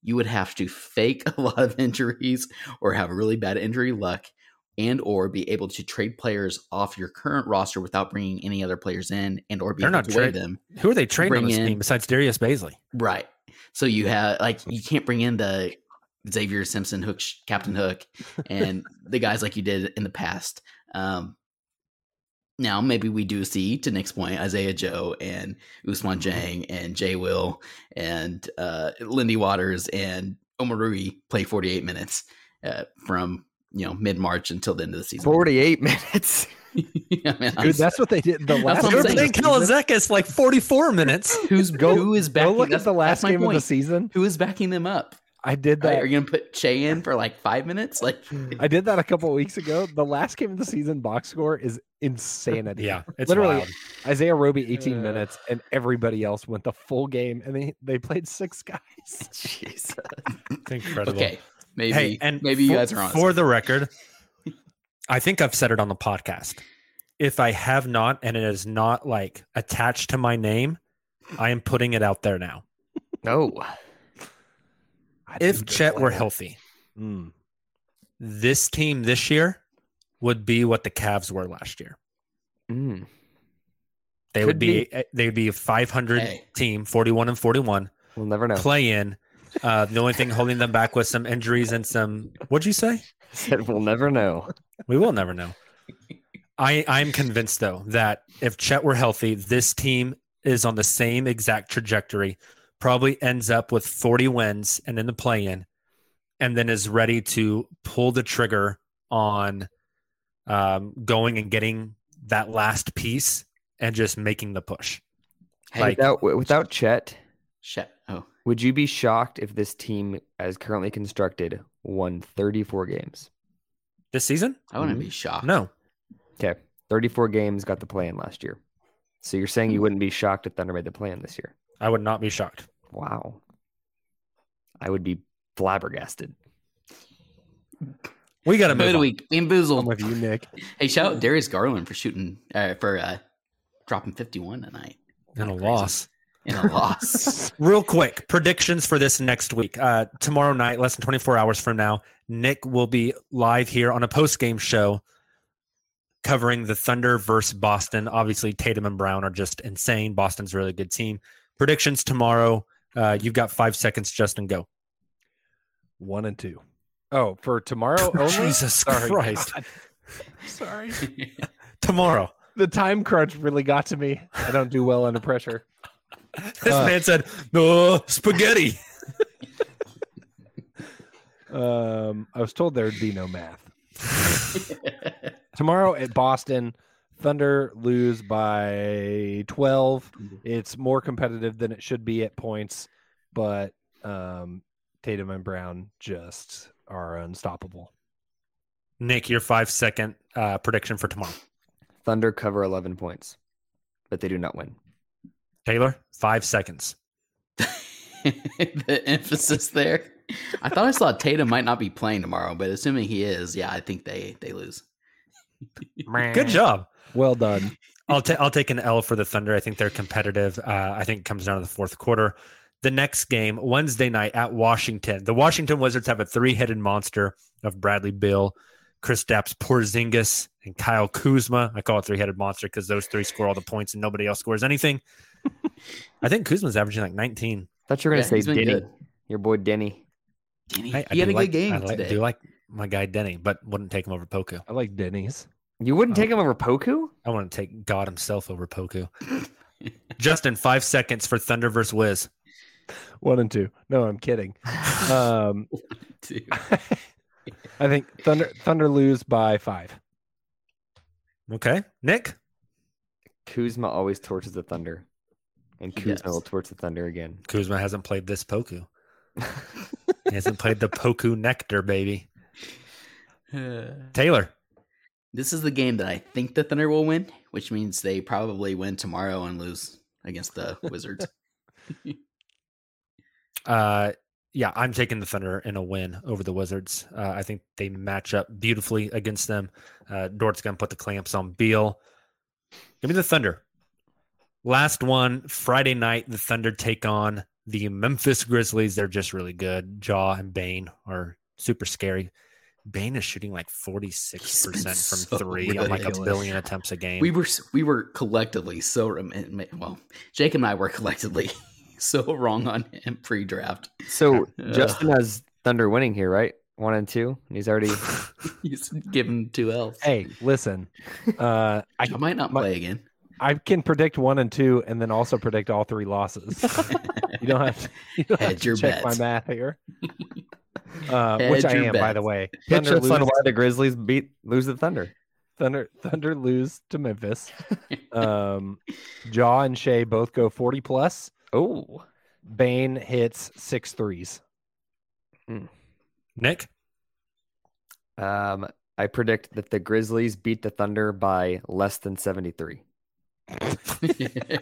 You would have to fake [laughs] a lot of injuries or have really bad injury luck and or be able to trade players off your current roster without bringing any other players in and or be They're able not to trade- them. Who are they trading on this in- team besides Darius Bazley? Right. So you have like you can't bring in the Xavier Simpson, Hook, Captain Hook, and the guys like you did in the past. Um, now maybe we do see, to Nick's point, Isaiah Joe and Ousmane Dieng and Jay Will and uh, Lindy Waters and Omoruyi play 48 minutes uh, from you know mid March until the end of the season. [laughs] 48 minutes. yeah, man, Dude, s- that's what they did. The last what They I'm were playing Kalaitzakis like 44 minutes. [laughs] who's Go- who is Go backing? look at that's- the last that's my game of the season. Who is backing them up? I did Right, that. Are you gonna put Che in for like five minutes? Like, I did that a couple of weeks ago. The last game of the season box score is insanity. Yeah, it's Literally, wild. Isaiah Roby 18 Uh. minutes, and everybody else went the full game, and they they played six guys. [laughs] Jesus. It's incredible. Okay, maybe Hey, and maybe you for- guys are on. For the [laughs] record, I think I've said it on the podcast. If I have not, and it is not like attached to my name, I am putting it out there now. No. If Chet were playing. healthy, Mm. this team this year would be what the Cavs were last year. Mm. They Could would be, they would be a 500 Hey. team, 41 and 41, We'll never know. play in. Uh, the only thing holding them back was some injuries and some. What'd you say? [laughs] Said we'll never know. We will never know. I I'm convinced though that if Chet were healthy, this team is on the same exact trajectory. Probably ends up with 40 wins and in the play-in, and then is ready to pull the trigger on um, going and getting that last piece and just making the push. Hey, like- without without Chet, Chet. Oh, would you be shocked if this team, as currently constructed, won 34 games? This season? I wouldn't be shocked. No. Okay, 34 games got the play in last year. So you're saying you wouldn't be shocked if Thunder made the play in this year? I would not be shocked. Wow. I would be flabbergasted. We got to move Good on. week. I'm Bamboozled. with you, Nick. [laughs] Hey, shout out Darius Garland for shooting uh, for uh, dropping 51 tonight and a Crazy. loss. In a loss. [laughs] Real quick, predictions for this next week. Uh, tomorrow night, less than 24 hours from now, Nick will be live here on a post game show covering the Thunder versus Boston. Obviously, Tatum and Brown are just insane. Boston's a really good team. Predictions tomorrow. Uh, you've got five seconds, Justin. Go. One and two. Oh, for tomorrow [laughs] only. Jesus Sorry, Christ. God. [laughs] Sorry. Tomorrow. The time crunch really got to me. I don't do well under pressure. [laughs] This Uh, man said, no, spaghetti. Um, I was told there'd be no math. Tomorrow at Boston, Thunder lose by 12. It's more competitive than it should be at points, but um, Tatum and Brown just are unstoppable. Nick, your five second uh, prediction for tomorrow. Thunder cover 11 points, but they do not win. Tayler, five seconds. [laughs] the emphasis there. I thought I saw Tatum might not be playing tomorrow, but assuming he is, yeah, I think they they lose. Good job. Well done. I'll, ta- I'll take an L for the Thunder. I think they're competitive. Uh, I think it comes down to the fourth quarter. The next game, Wednesday night at Washington. The Washington Wizards have a three headed monster of Bradley Beal, Chris Stapps, Porzingis, and Kyle Kuzma. I call it three headed monster because those three score all the points and nobody else scores anything. I think Kuzma's averaging like 19. thought you were going Yeah, to say Deni, good. your boy Deni. Deni, I, I he had do a like, good game I like, today. do like my guy Deni, but wouldn't take him over Poku. I like Denny's. You wouldn't take him over Poku? I want to take God himself over Poku. Justin, five seconds for Thunder versus Wiz. One and two. No, I'm kidding. [laughs] Um, Dude. [laughs] I think Thunder Thunder lose by five. Okay. Nick? Kuzma always torches the Thunder. And Kuzma does. will torch the Thunder again. [laughs] Kuzma hasn't played this Poku. He [laughs] hasn't played the Poku Nectar, baby. [sighs] Tayler. This is the game that I think the Thunder will win, which means they probably win tomorrow and lose against the [laughs] Wizards. Uh, yeah, I'm taking the Thunder in a win over the Wizards. Uh, I think they match up beautifully against them. Uh, Dort's going to put the clamps on Beal. Give me the Thunder. Last one, Friday night, the Thunder take on the Memphis Grizzlies. They're just really good. Ja and Bane are super scary. Bain is shooting like 46% from so three on like a billion attempts a game. we were we were collectively so well, Jake and I were collectively [laughs] so wrong on him pre-draft. So [laughs] Ugh. Justin has Thunder winning here, right? One and two. And he's already. [laughs] He's given two L's. Hey, listen. Uh, I, I might not my- play again. I can predict one and two, and then also predict all three losses. [laughs] you don't have to, [laughs] you don't have to your check my math here. [laughs] Uh, which I your am, by the way. Pitch Thunder us on lose, why the Grizzlies beat lose the Thunder. Thunder, Thunder lose to Memphis. Um, Ja and Shai both go forty plus. Oh, Bane hits six threes. Nick, um, I predict that the Grizzlies beat the Thunder by less than seventy three. [laughs]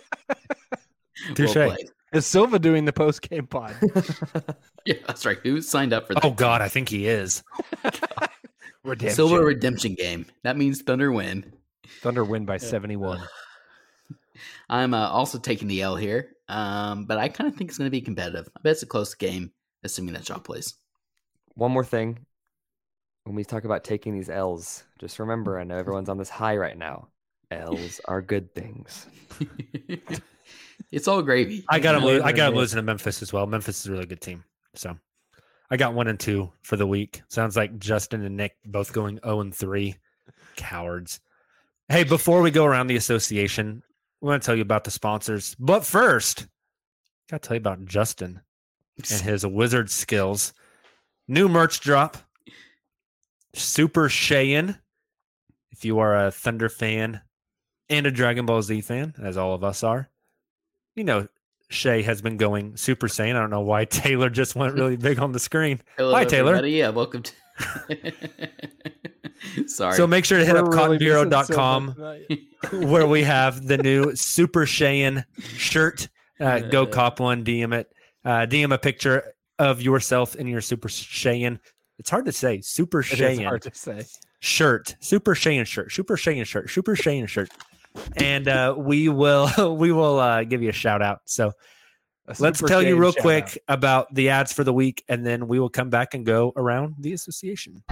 Touche. Well. Is Silva doing the post game pod? [laughs] Yeah, that's right. Who signed up for that? oh God, I think he is. [laughs] Redemption. Silva redemption game. That means Thunder win. Thunder win by seventy one. [sighs] I'm uh, also taking the L here, um, but I kind of think it's going to be competitive. I bet it's a close game, assuming that Shaw plays. One more thing. When we talk about taking these L's, just remember, I know everyone's on this high right now. L's are good things. [laughs] it's all gravy. I got him. More Lo- I got him losing to Memphis as well. Memphis is a really good team. So I got one and two for the week. Sounds like Justin and Nick both going zero and three. Cowards. Hey, before we go around the association, we want to tell you about the sponsors. But first, got to tell you about Justin and his [laughs] wizard skills. New merch drop. Super Shaiyan. If you are a Thunder fan and a Dragon Ball Z fan, as all of us are, you know Shai has been going Super Saiyan. I don't know why [laughs] Tayler just went [laughs] really big on the screen. Hello, Hi, Tayler. everybody. Yeah, welcome to. [laughs] Sorry. So make sure to hit up We're really cottonbureau.com Silva tonight. where we have the new Super Shaiyan shirt. Uh, go cop one, DM it. Uh, DM a picture of yourself in your Super Shaiyan. It's hard to say. Super It is hard to say. shirt, Super Shane shirt, Super Shane shirt, Super Shane shirt, and uh, we will [laughs] we will uh, give you a shout out. So let's tell you real quick out. about the ads for the week, and then we will come back and go around the association.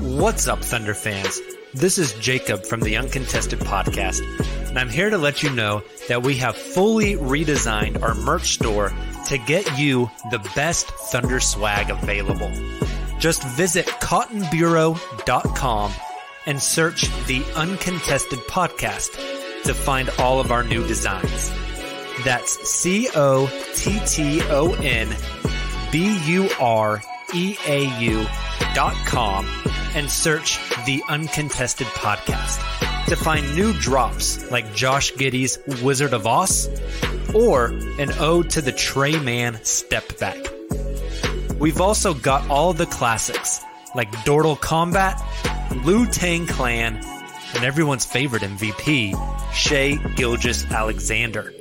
What's up, Thunder fans? This is Jacob from the Uncontested Podcast, and I'm here to let you know that we have fully redesigned our merch store to get you the best Thunder swag available. Just visit cottonbureau.com and search the Uncontested Podcast to find all of our new designs. That's C O T T O N B U R E A U dot com and search the Uncontested Podcast to find new drops like Josh Giddey's Wizard of Oz or an ode to the Tre Mann Step Back. We've also got all the classics like Dortal Combat, Lu Tang Clan, and everyone's favorite MVP, Shai Gilgeous-Alexander.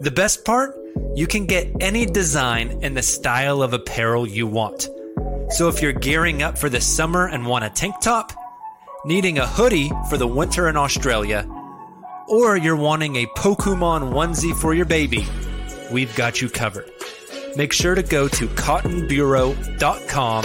The best part? You can get any design and the style of apparel you want. So if you're gearing up for the summer and want a tank top, needing a hoodie for the winter in Australia, or you're wanting a Pokemon onesie for your baby, we've got you covered. Make sure to go to cottonbureau.com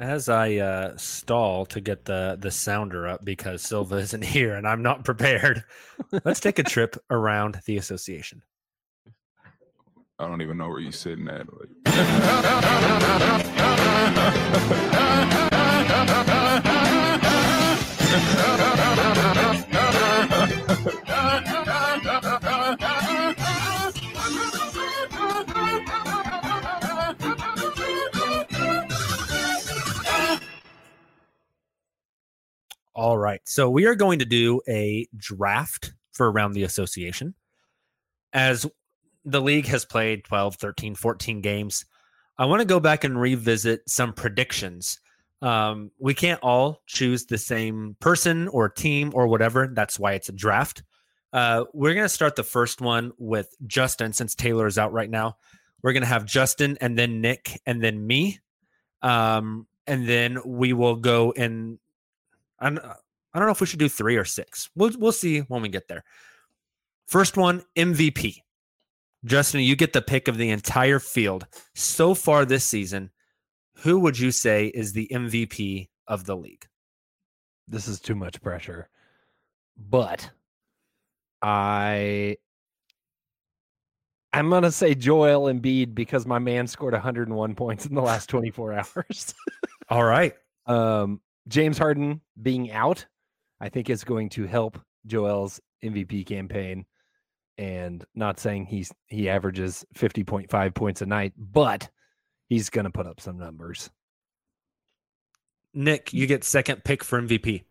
as I uh, stall to get the, the sounder up because Silva [laughs] isn't here and I'm not prepared, let's take a trip around the association. I don't even know where you're sitting at. Like. [laughs] All right. So we are going to do a draft for around the association. As the league has played 12, 13, 14 games, I want to go back and revisit some predictions. Um, we can't all choose the same person or team or whatever. That's why it's a draft. Uh, we're going to start the first one with Justin since Tayler is out right now. We're going to have Justin and then Nick and then me. Um, and then we will go in I don't, I don't know if we should do three or six. We'll we'll see when we get there. First one, MVP. Justin, you get the pick of the entire field so far this season. Who would you say is the MVP of the league? This is too much pressure. But I I'm gonna say Joel Embiid because my man scored 101 points in the last 24 [laughs] hours. All right. Um, James Harden being out, I think is going to help Joel's MVP campaign. And not saying he's he averages 50.5 points a night, but he's gonna put up some numbers. Nick, you get second pick for MVP.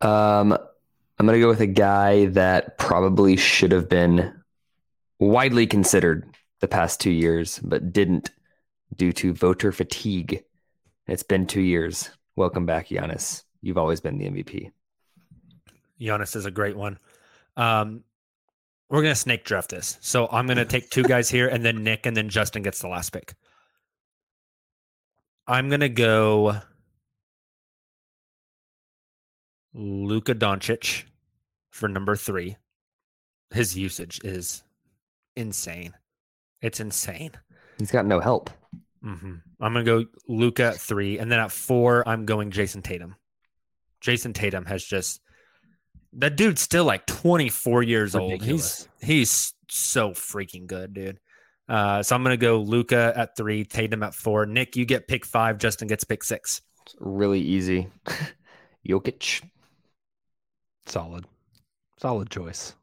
Um, I'm gonna go with a guy that probably should have been widely considered the past two years, but didn't due to voter fatigue. It's been two years. Welcome back, Giannis. You've always been the MVP. Giannis is a great one. Um, we're gonna snake draft this, so I'm gonna take two [laughs] guys here, and then Nick, and then Justin gets the last pick. I'm gonna go Luka Doncic for number three. His usage is insane. It's insane. He's got no help. Mm-hmm. I'm gonna go Luka at three, and then at four, I'm going Jayson Tatum. Jayson Tatum has just that dude's still like 24 years Ridiculous. old. He's he's so freaking good, dude. Uh, so I'm gonna go Luka at three, Tatum at four. Nick, you get pick five. Justin gets pick six. It's really easy. [laughs] Jokic. Solid. Solid choice.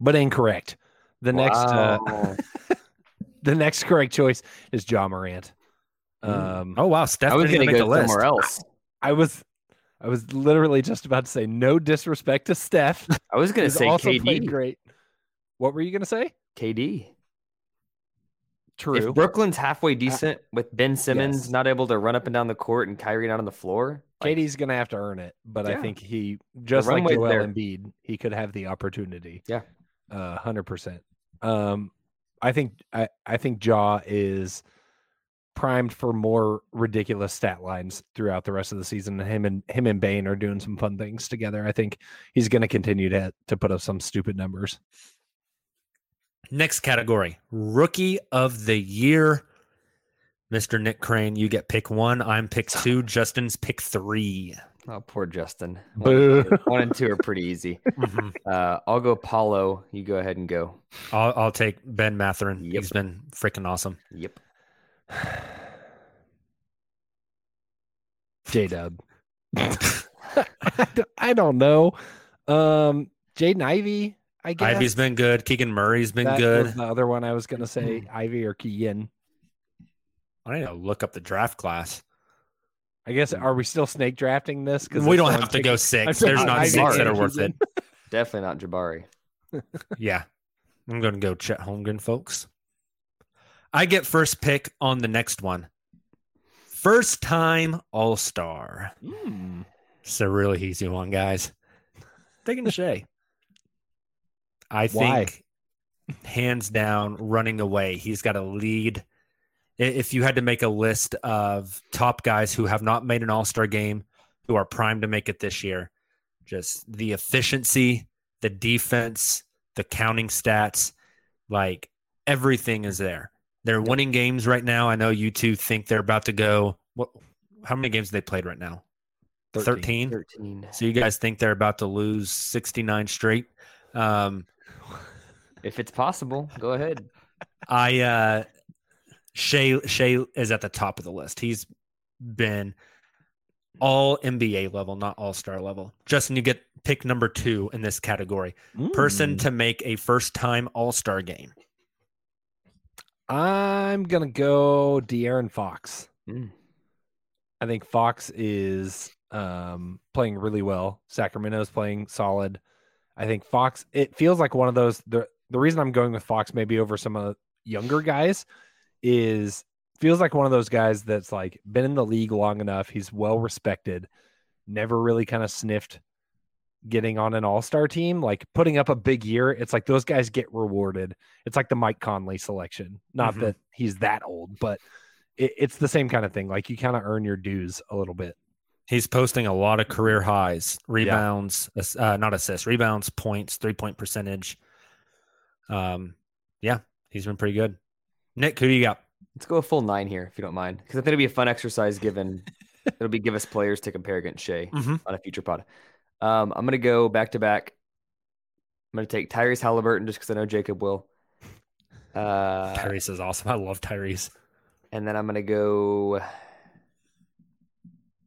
But incorrect. The next uh, Wow. [laughs] the next correct choice is Ja Morant. Um Oh wow, Steph I was gonna go somewhere else. I was I was literally just about to say no disrespect to Steph. [laughs] I was gonna say also played KD. great. What were you gonna say? KD. True. If Brooklyn's halfway decent with Ben Simmons Yes. not able to run up and down the court and Kyrie not on the floor, like, KD's gonna have to earn it, but I think he just like runway's Joel there. Embiid, he could have the opportunity. Yeah. Uh hundred percent. Um I think I, I think Ja is primed for more ridiculous stat lines throughout the rest of the season. Him and him and Bane are doing some fun things together. I think he's gonna continue to to put up some stupid numbers. Next category, rookie of the year. Mr. Nick Crane, you get pick one. I'm pick [laughs] two. Justin's pick three. Oh poor Justin. One and, two, one and two are pretty easy. [laughs] Mhm. Uh, I'll go Paolo. You go ahead and go. I'll, I'll take Ben Mathurin. Yep. He's been freaking awesome. Yep. [sighs] J Dub. [laughs] I don't know. Um, Jaden Ivey, I guess. Ivey's been good. Keegan Murray's been That good. was the other one I was gonna say, Ivy or Keegan. I need to look up the draft class. I guess are we still snake drafting this? Because We don't have to takes- go I'm six. There's not Ivey six that are worth it. [laughs] Definitely not Jabari. [laughs] Yeah. I'm going to go Chet Holmgren, folks. I get first pick on the next one. First time All Star. Hmm. It's a really easy one, guys. Taking Shai. [laughs] I Why? think hands down, running away. He's got a lead. If you had to make a list of top guys who have not made an All Star game, who are primed to make it this year, just the efficiency, the defense, the counting stats, like everything is there. They're winning games right now. I know you two think they're about to go. What? How many games have they played right now? 13. 13. So you guys think they're about to lose 69 straight? Um, If it's possible, go ahead. I uh Shai Shai is at the top of the list. He's been all NBA level, not all star level. Justin, you get pick number two in this category. Person Mm. to make a first time all star game. I'm gonna go De'Aaron Fox. Mm. I think Fox is um, playing really well. Sacramento's playing solid. I think Fox. It feels like one of those. The the reason I'm going with Fox maybe over some of the younger guys is feels like one of those guys that's like been in the league long enough. He's well respected. Never really kind of sniffed getting on an all-star team like putting up a big year it's like those guys get rewarded it's like the mike conley selection not Mhm. that he's that old but it, it's the same kind of thing like you kind of earn your dues a little bit He's posting a lot of career highs, rebounds, ass- uh, not assists, rebounds, points, three point percentage. Um, yeah, he's been pretty good. Nick, who do you got? Let's go a full nine here, if you don't mind, because I think it'd be a fun exercise. Given [laughs] it'll be give us players to compare against Shai Mhm. on a future pod. Um, I'm gonna go back to back. I'm gonna take Tyrese Halliburton just because I know Jacob will. [laughs] Uh, Tyrese is awesome. I love Tyrese. and then I'm gonna go.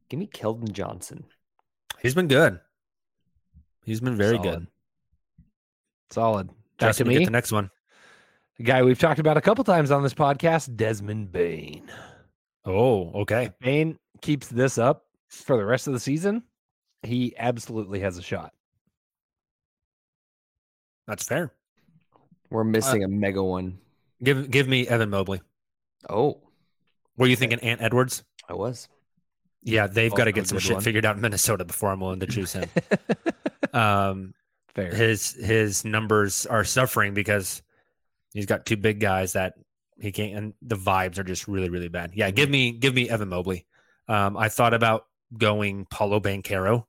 Give me Keldon Johnson. He's been good. He's been very Solid. good. solid back Justin, to me get the next one. A guy we've talked about a couple times on this podcast desmond Bane Oh, okay. Bane keeps this up for the rest of the season he absolutely has a shot That's fair. We're missing a mega one. Give give me Evan Mobley. Oh, Were you thinking Ant Edwards? I was. Yeah, they've got to get some shit one. figured out in Minnesota before I'm willing to choose him. [laughs] um, fair his his numbers are suffering because he's got two big guys that he can't and the vibes are just really really bad. Yeah, give me give me Evan Mobley. Um, I thought about going Paolo Banchero.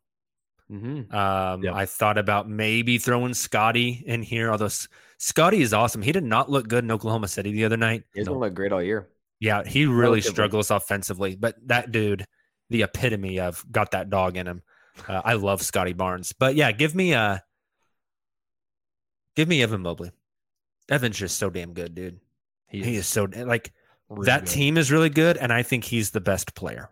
Mm-hmm. Um, Yep. I thought about maybe throwing Scotty in here, although S- Scotty is awesome. He did not look good in Oklahoma City the other night. He's gonna look great all year. Yeah, he really Relatively. struggles offensively, but that dude, the epitome of got that dog in him. Uh, I love Scotty Barnes, but yeah, give me uh give me Evan Mobley. Evan's just so damn good, dude. He is so like really that good. team is really good, and I think he's the best player.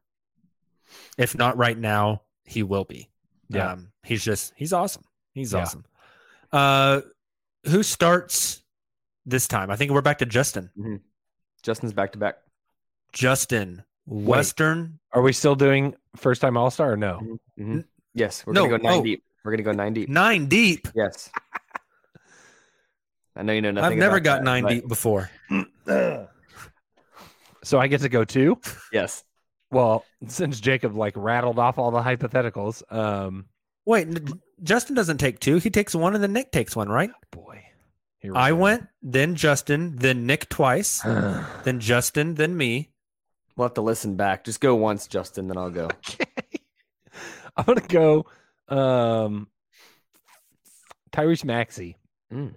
If not right now, he will be. Yeah. Um, he's just he's awesome. He's Yeah. awesome. Uh, who starts this time? I think we're back to Justin. Justin's back to back. Justin Western. Are we still doing first time All Star or no? Mhm. Yes, we're No, gonna go nine oh. deep. We're gonna go nine deep. Nine deep. Yes. I know you know nothing. I've never about got that, nine but deep before. [clears throat] So I get to go two. Yes. Well, since Jacob like rattled off all the hypotheticals, um, Wait, n- Justin doesn't take two. He takes one, and then Nick takes one, right? boy, here we I go. went, then Justin, then Nick twice, [sighs] then Justin, then me. We'll have to listen back. Just go once, Justin, then I'll go. [laughs] okay. I'm gonna go um Tyrese Maxey. Mm.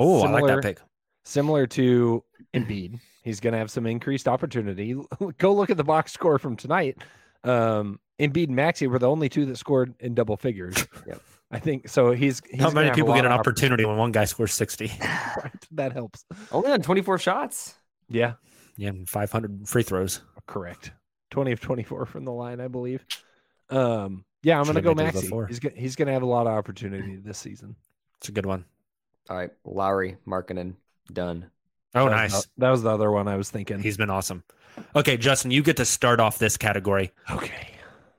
Oh, I like that pick. Similar to Embiid. He's gonna have some increased opportunity. [laughs] go look at the box score from tonight. Um Embiid and Maxey were the only two that scored in double figures. [laughs] Yep. I think so. He's, he's How many people get an of opportunity when one guy scores 60? [laughs] Right, that helps. Only on 24 shots. Yeah, Yeah, 500 free throws. Correct. 20 of 24 from the line, I believe. Um, yeah, I'm going to go made Maxey. He's gonna, he's going to have a lot of opportunity this season. It's a good one. All right, Lowry, Markkanen, done. Oh, That was nice. the- that was the other one I was thinking. He's been awesome. Okay, Justin, you get to start off this category. okay.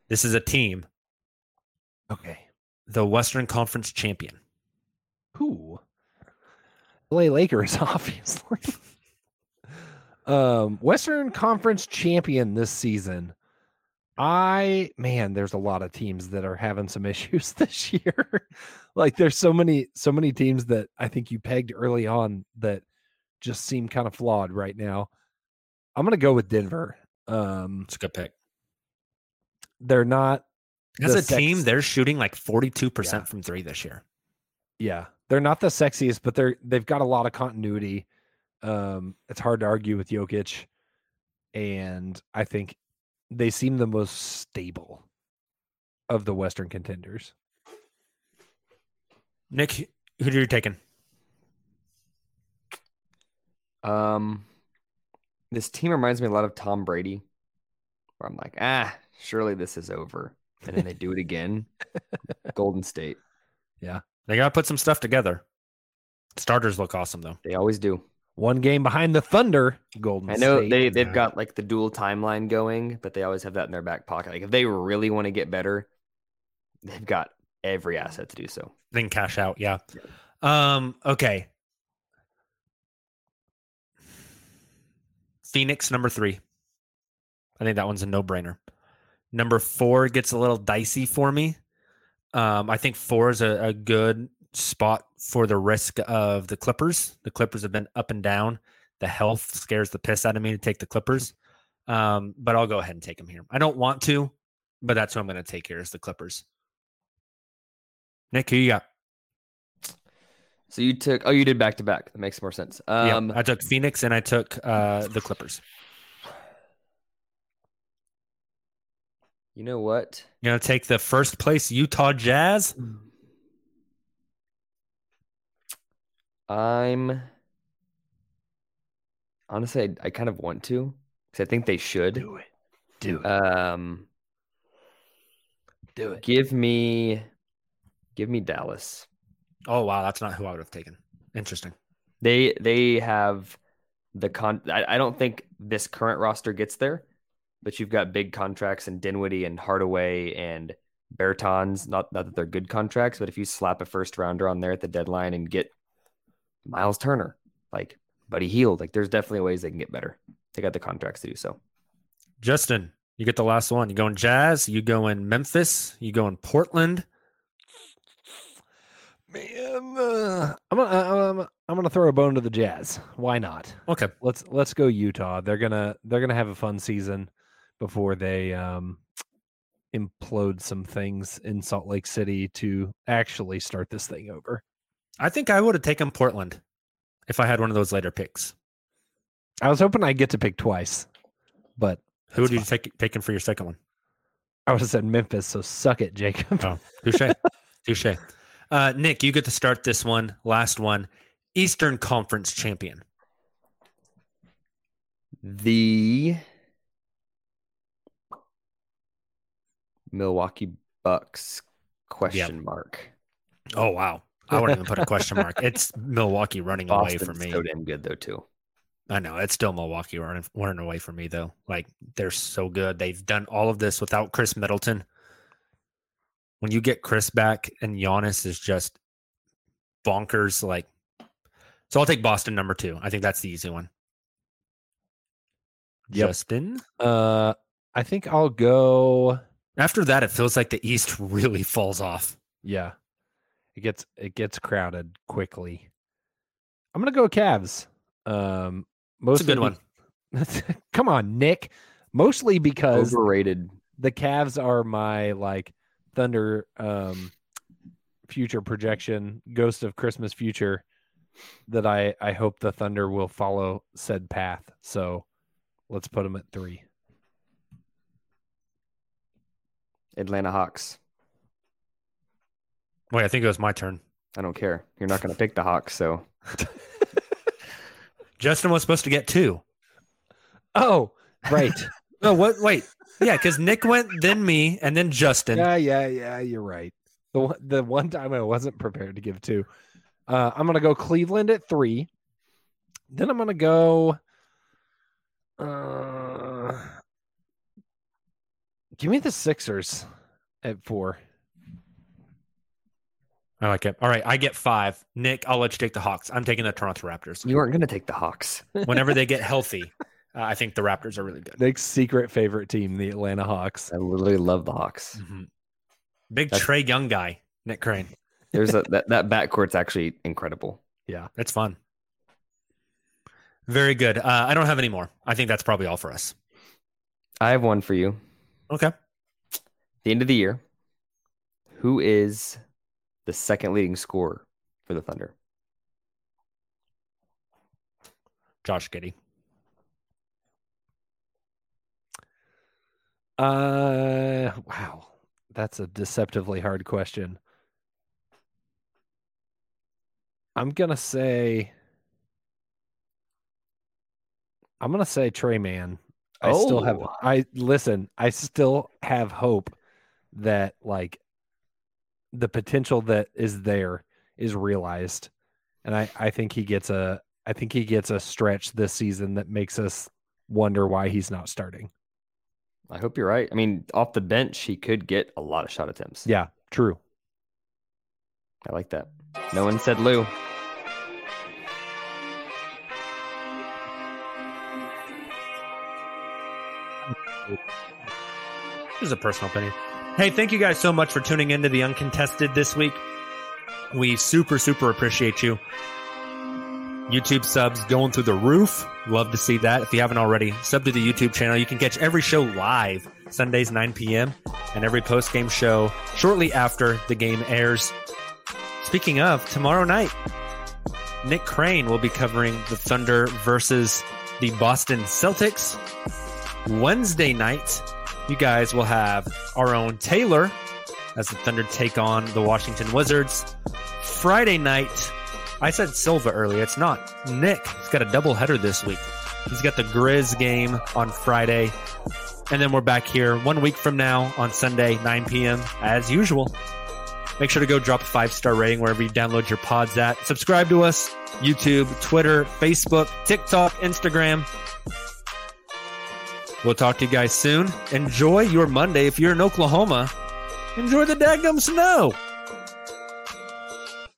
This is a team, Okay. the Western Conference champion. Who? LA Lakers, [laughs] obviously. um, Western Conference champion this season. I man, there's a lot of teams that are having some [laughs] issues this year. like there's so many, so many teams that I think you pegged early on that just seem kind of flawed right now. I'm gonna go with Denver. Um, It's a good pick. they're not As a team, they're shooting like 42% Yeah. from three this year. yeah they're not the sexiest but they're they've got a lot of continuity um it's hard to argue with Jokic and i think they seem the most stable of the western contenders Nick, who are you taking? Um, this team reminds me a lot of Tom Brady, where I'm like, ah, surely this is over, and then they do it again. [laughs] Golden State, Yeah, They got to put some stuff together. Starters look awesome, though. they always do. One game behind the thunder golden State. I know State. they they've got like the dual timeline going, but they always have that in their back pocket. Like if they really want to get better, they've got every asset to do so. Then cash out. Yeah. Um, okay. Phoenix, number three. I think that one's a no brainer. Number four gets a little dicey for me. Um, I think four is a, a good spot for the risk of the Clippers. The Clippers have been up and down. The health scares the piss out of me to take the Clippers. Um, but I'll go ahead and take them here. I don't want to, but that's who I'm going to take here is the Clippers. Nick, who you got? So you took oh you did back to back. That makes more sense. Yeah, Um, I took Phoenix and I took uh, the Clippers. you know what? You're gonna take the first place Utah Jazz. I'm honestly, I, I kind of want to because I think they should. do it do it Um, do it give me, give me Dallas. Oh wow, that's not who I would have taken. Interesting. They they have the con. I, I don't think this current roster gets there, but you've got big contracts and Dinwiddie and Hardaway and Bertans. Not not that they're good contracts, but if you slap a first rounder on there at the deadline and get Miles Turner, like Buddy Hield, like there's definitely ways they can get better. They got the contracts to do so. Justin, you get the last one. You going Jazz? You going Memphis? You going Portland? man uh, i'm gonna I'm, I'm gonna throw a bone to the jazz why not Okay. let's let's go utah they're gonna they're gonna have a fun season before they um implode some things in salt lake city to actually start this thing over I think I would have taken Portland if I had one of those later picks. i was hoping i'd get to pick twice but Who would that's you take taken for your second one? i would have said memphis so suck it jacob Oh, touche. [laughs] touche. Uh, Nick, you get to start this one. Last one. Eastern Conference champion. The Milwaukee Bucks question mark. Oh wow. I wouldn't even put a question mark. It's Milwaukee running away from for me. so damn good though too. I know it's still Milwaukee running, running away from me though. Like they're so good. They've done all of this without Khris Middleton. When you get Chris back and Giannis is just bonkers, like so I'll take Boston number two. I think that's the easy one. Yep. Justin. uh i think i'll go After that, it feels like the East [laughs] really falls off. Yeah. It gets it gets crowded quickly. I'm gonna go Cavs. Um It's a good mostly one. [laughs] Come on, Nick. Mostly because Overrated. the Cavs are my like Thunder um future projection, ghost of Christmas future that I I hope the Thunder will follow said path. So let's put them at 3. Atlanta Hawks. Wait, I think it was my turn. I don't care. You're not going to pick the Hawks, so [laughs] Justin was supposed to get two. Oh, right. [laughs] No, what? Wait. Yeah, because Nick went, then me, and then Justin. yeah, yeah, yeah. You're right. The one, the one time I wasn't prepared to give two. Uh, I'm gonna go Cleveland at three. Then I'm gonna go. Uh, give me the Sixers at four. I like it. All right, I get five. Nick, I'll let you take the Hawks. I'm taking the Toronto Raptors. You aren't going to take the Hawks. [laughs] Whenever they get healthy, uh, I think the Raptors are really good. Nick's secret favorite team, the Atlanta Hawks. I literally love the Hawks. Mhm. Big That's- Trae Young guy, Nick Crane. There's a that that backcourt's actually incredible. Yeah. It's fun. Very good. Uh, I don't have any more. I think that's probably all for us. I have one for you. Okay. The end of the year. Who is the second leading scorer for the Thunder? Josh Giddey. Uh, wow, that's a deceptively hard question. I'm gonna say. I'm gonna say Tre Mann. I still have. Oh. I listen. I still have hope that like the potential that is there is realized, and I I think he gets a I think he gets a stretch this season that makes us wonder why he's not starting. I hope you're right. I mean, off the bench, he could get a lot of shot attempts. Yeah, true. I like that. No one said Lu. This is a personal opinion. Hey, thank you guys so much for tuning into the Uncontested this week. We super, super appreciate you. YouTube subs going through the roof. Love to see that. If you haven't already, sub to the YouTube channel. You can catch every show live Sundays 9 p.m. and every post game show shortly after the game airs. Speaking of, tomorrow night, Nick Crane will be covering the Thunder versus the Boston Celtics. Wednesday night, you guys will have our own Tayler as the Thunder take on the Washington Wizards. Friday night, I said Silva earlier. It's not. Nick. He's got a double header this week. He's got the Grizz game on Friday. And then we're back here one week from now on Sunday, 9 p.m. as usual. Make sure to go drop a five star rating wherever you download your pods at. Subscribe to us YouTube, Twitter, Facebook, TikTok, Instagram. We'll talk to you guys soon. Enjoy your Monday. If you're in Oklahoma, enjoy the daggum snow.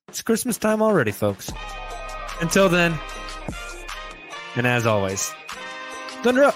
It's Christmas time already, folks. Until then, and as always, Thunder up.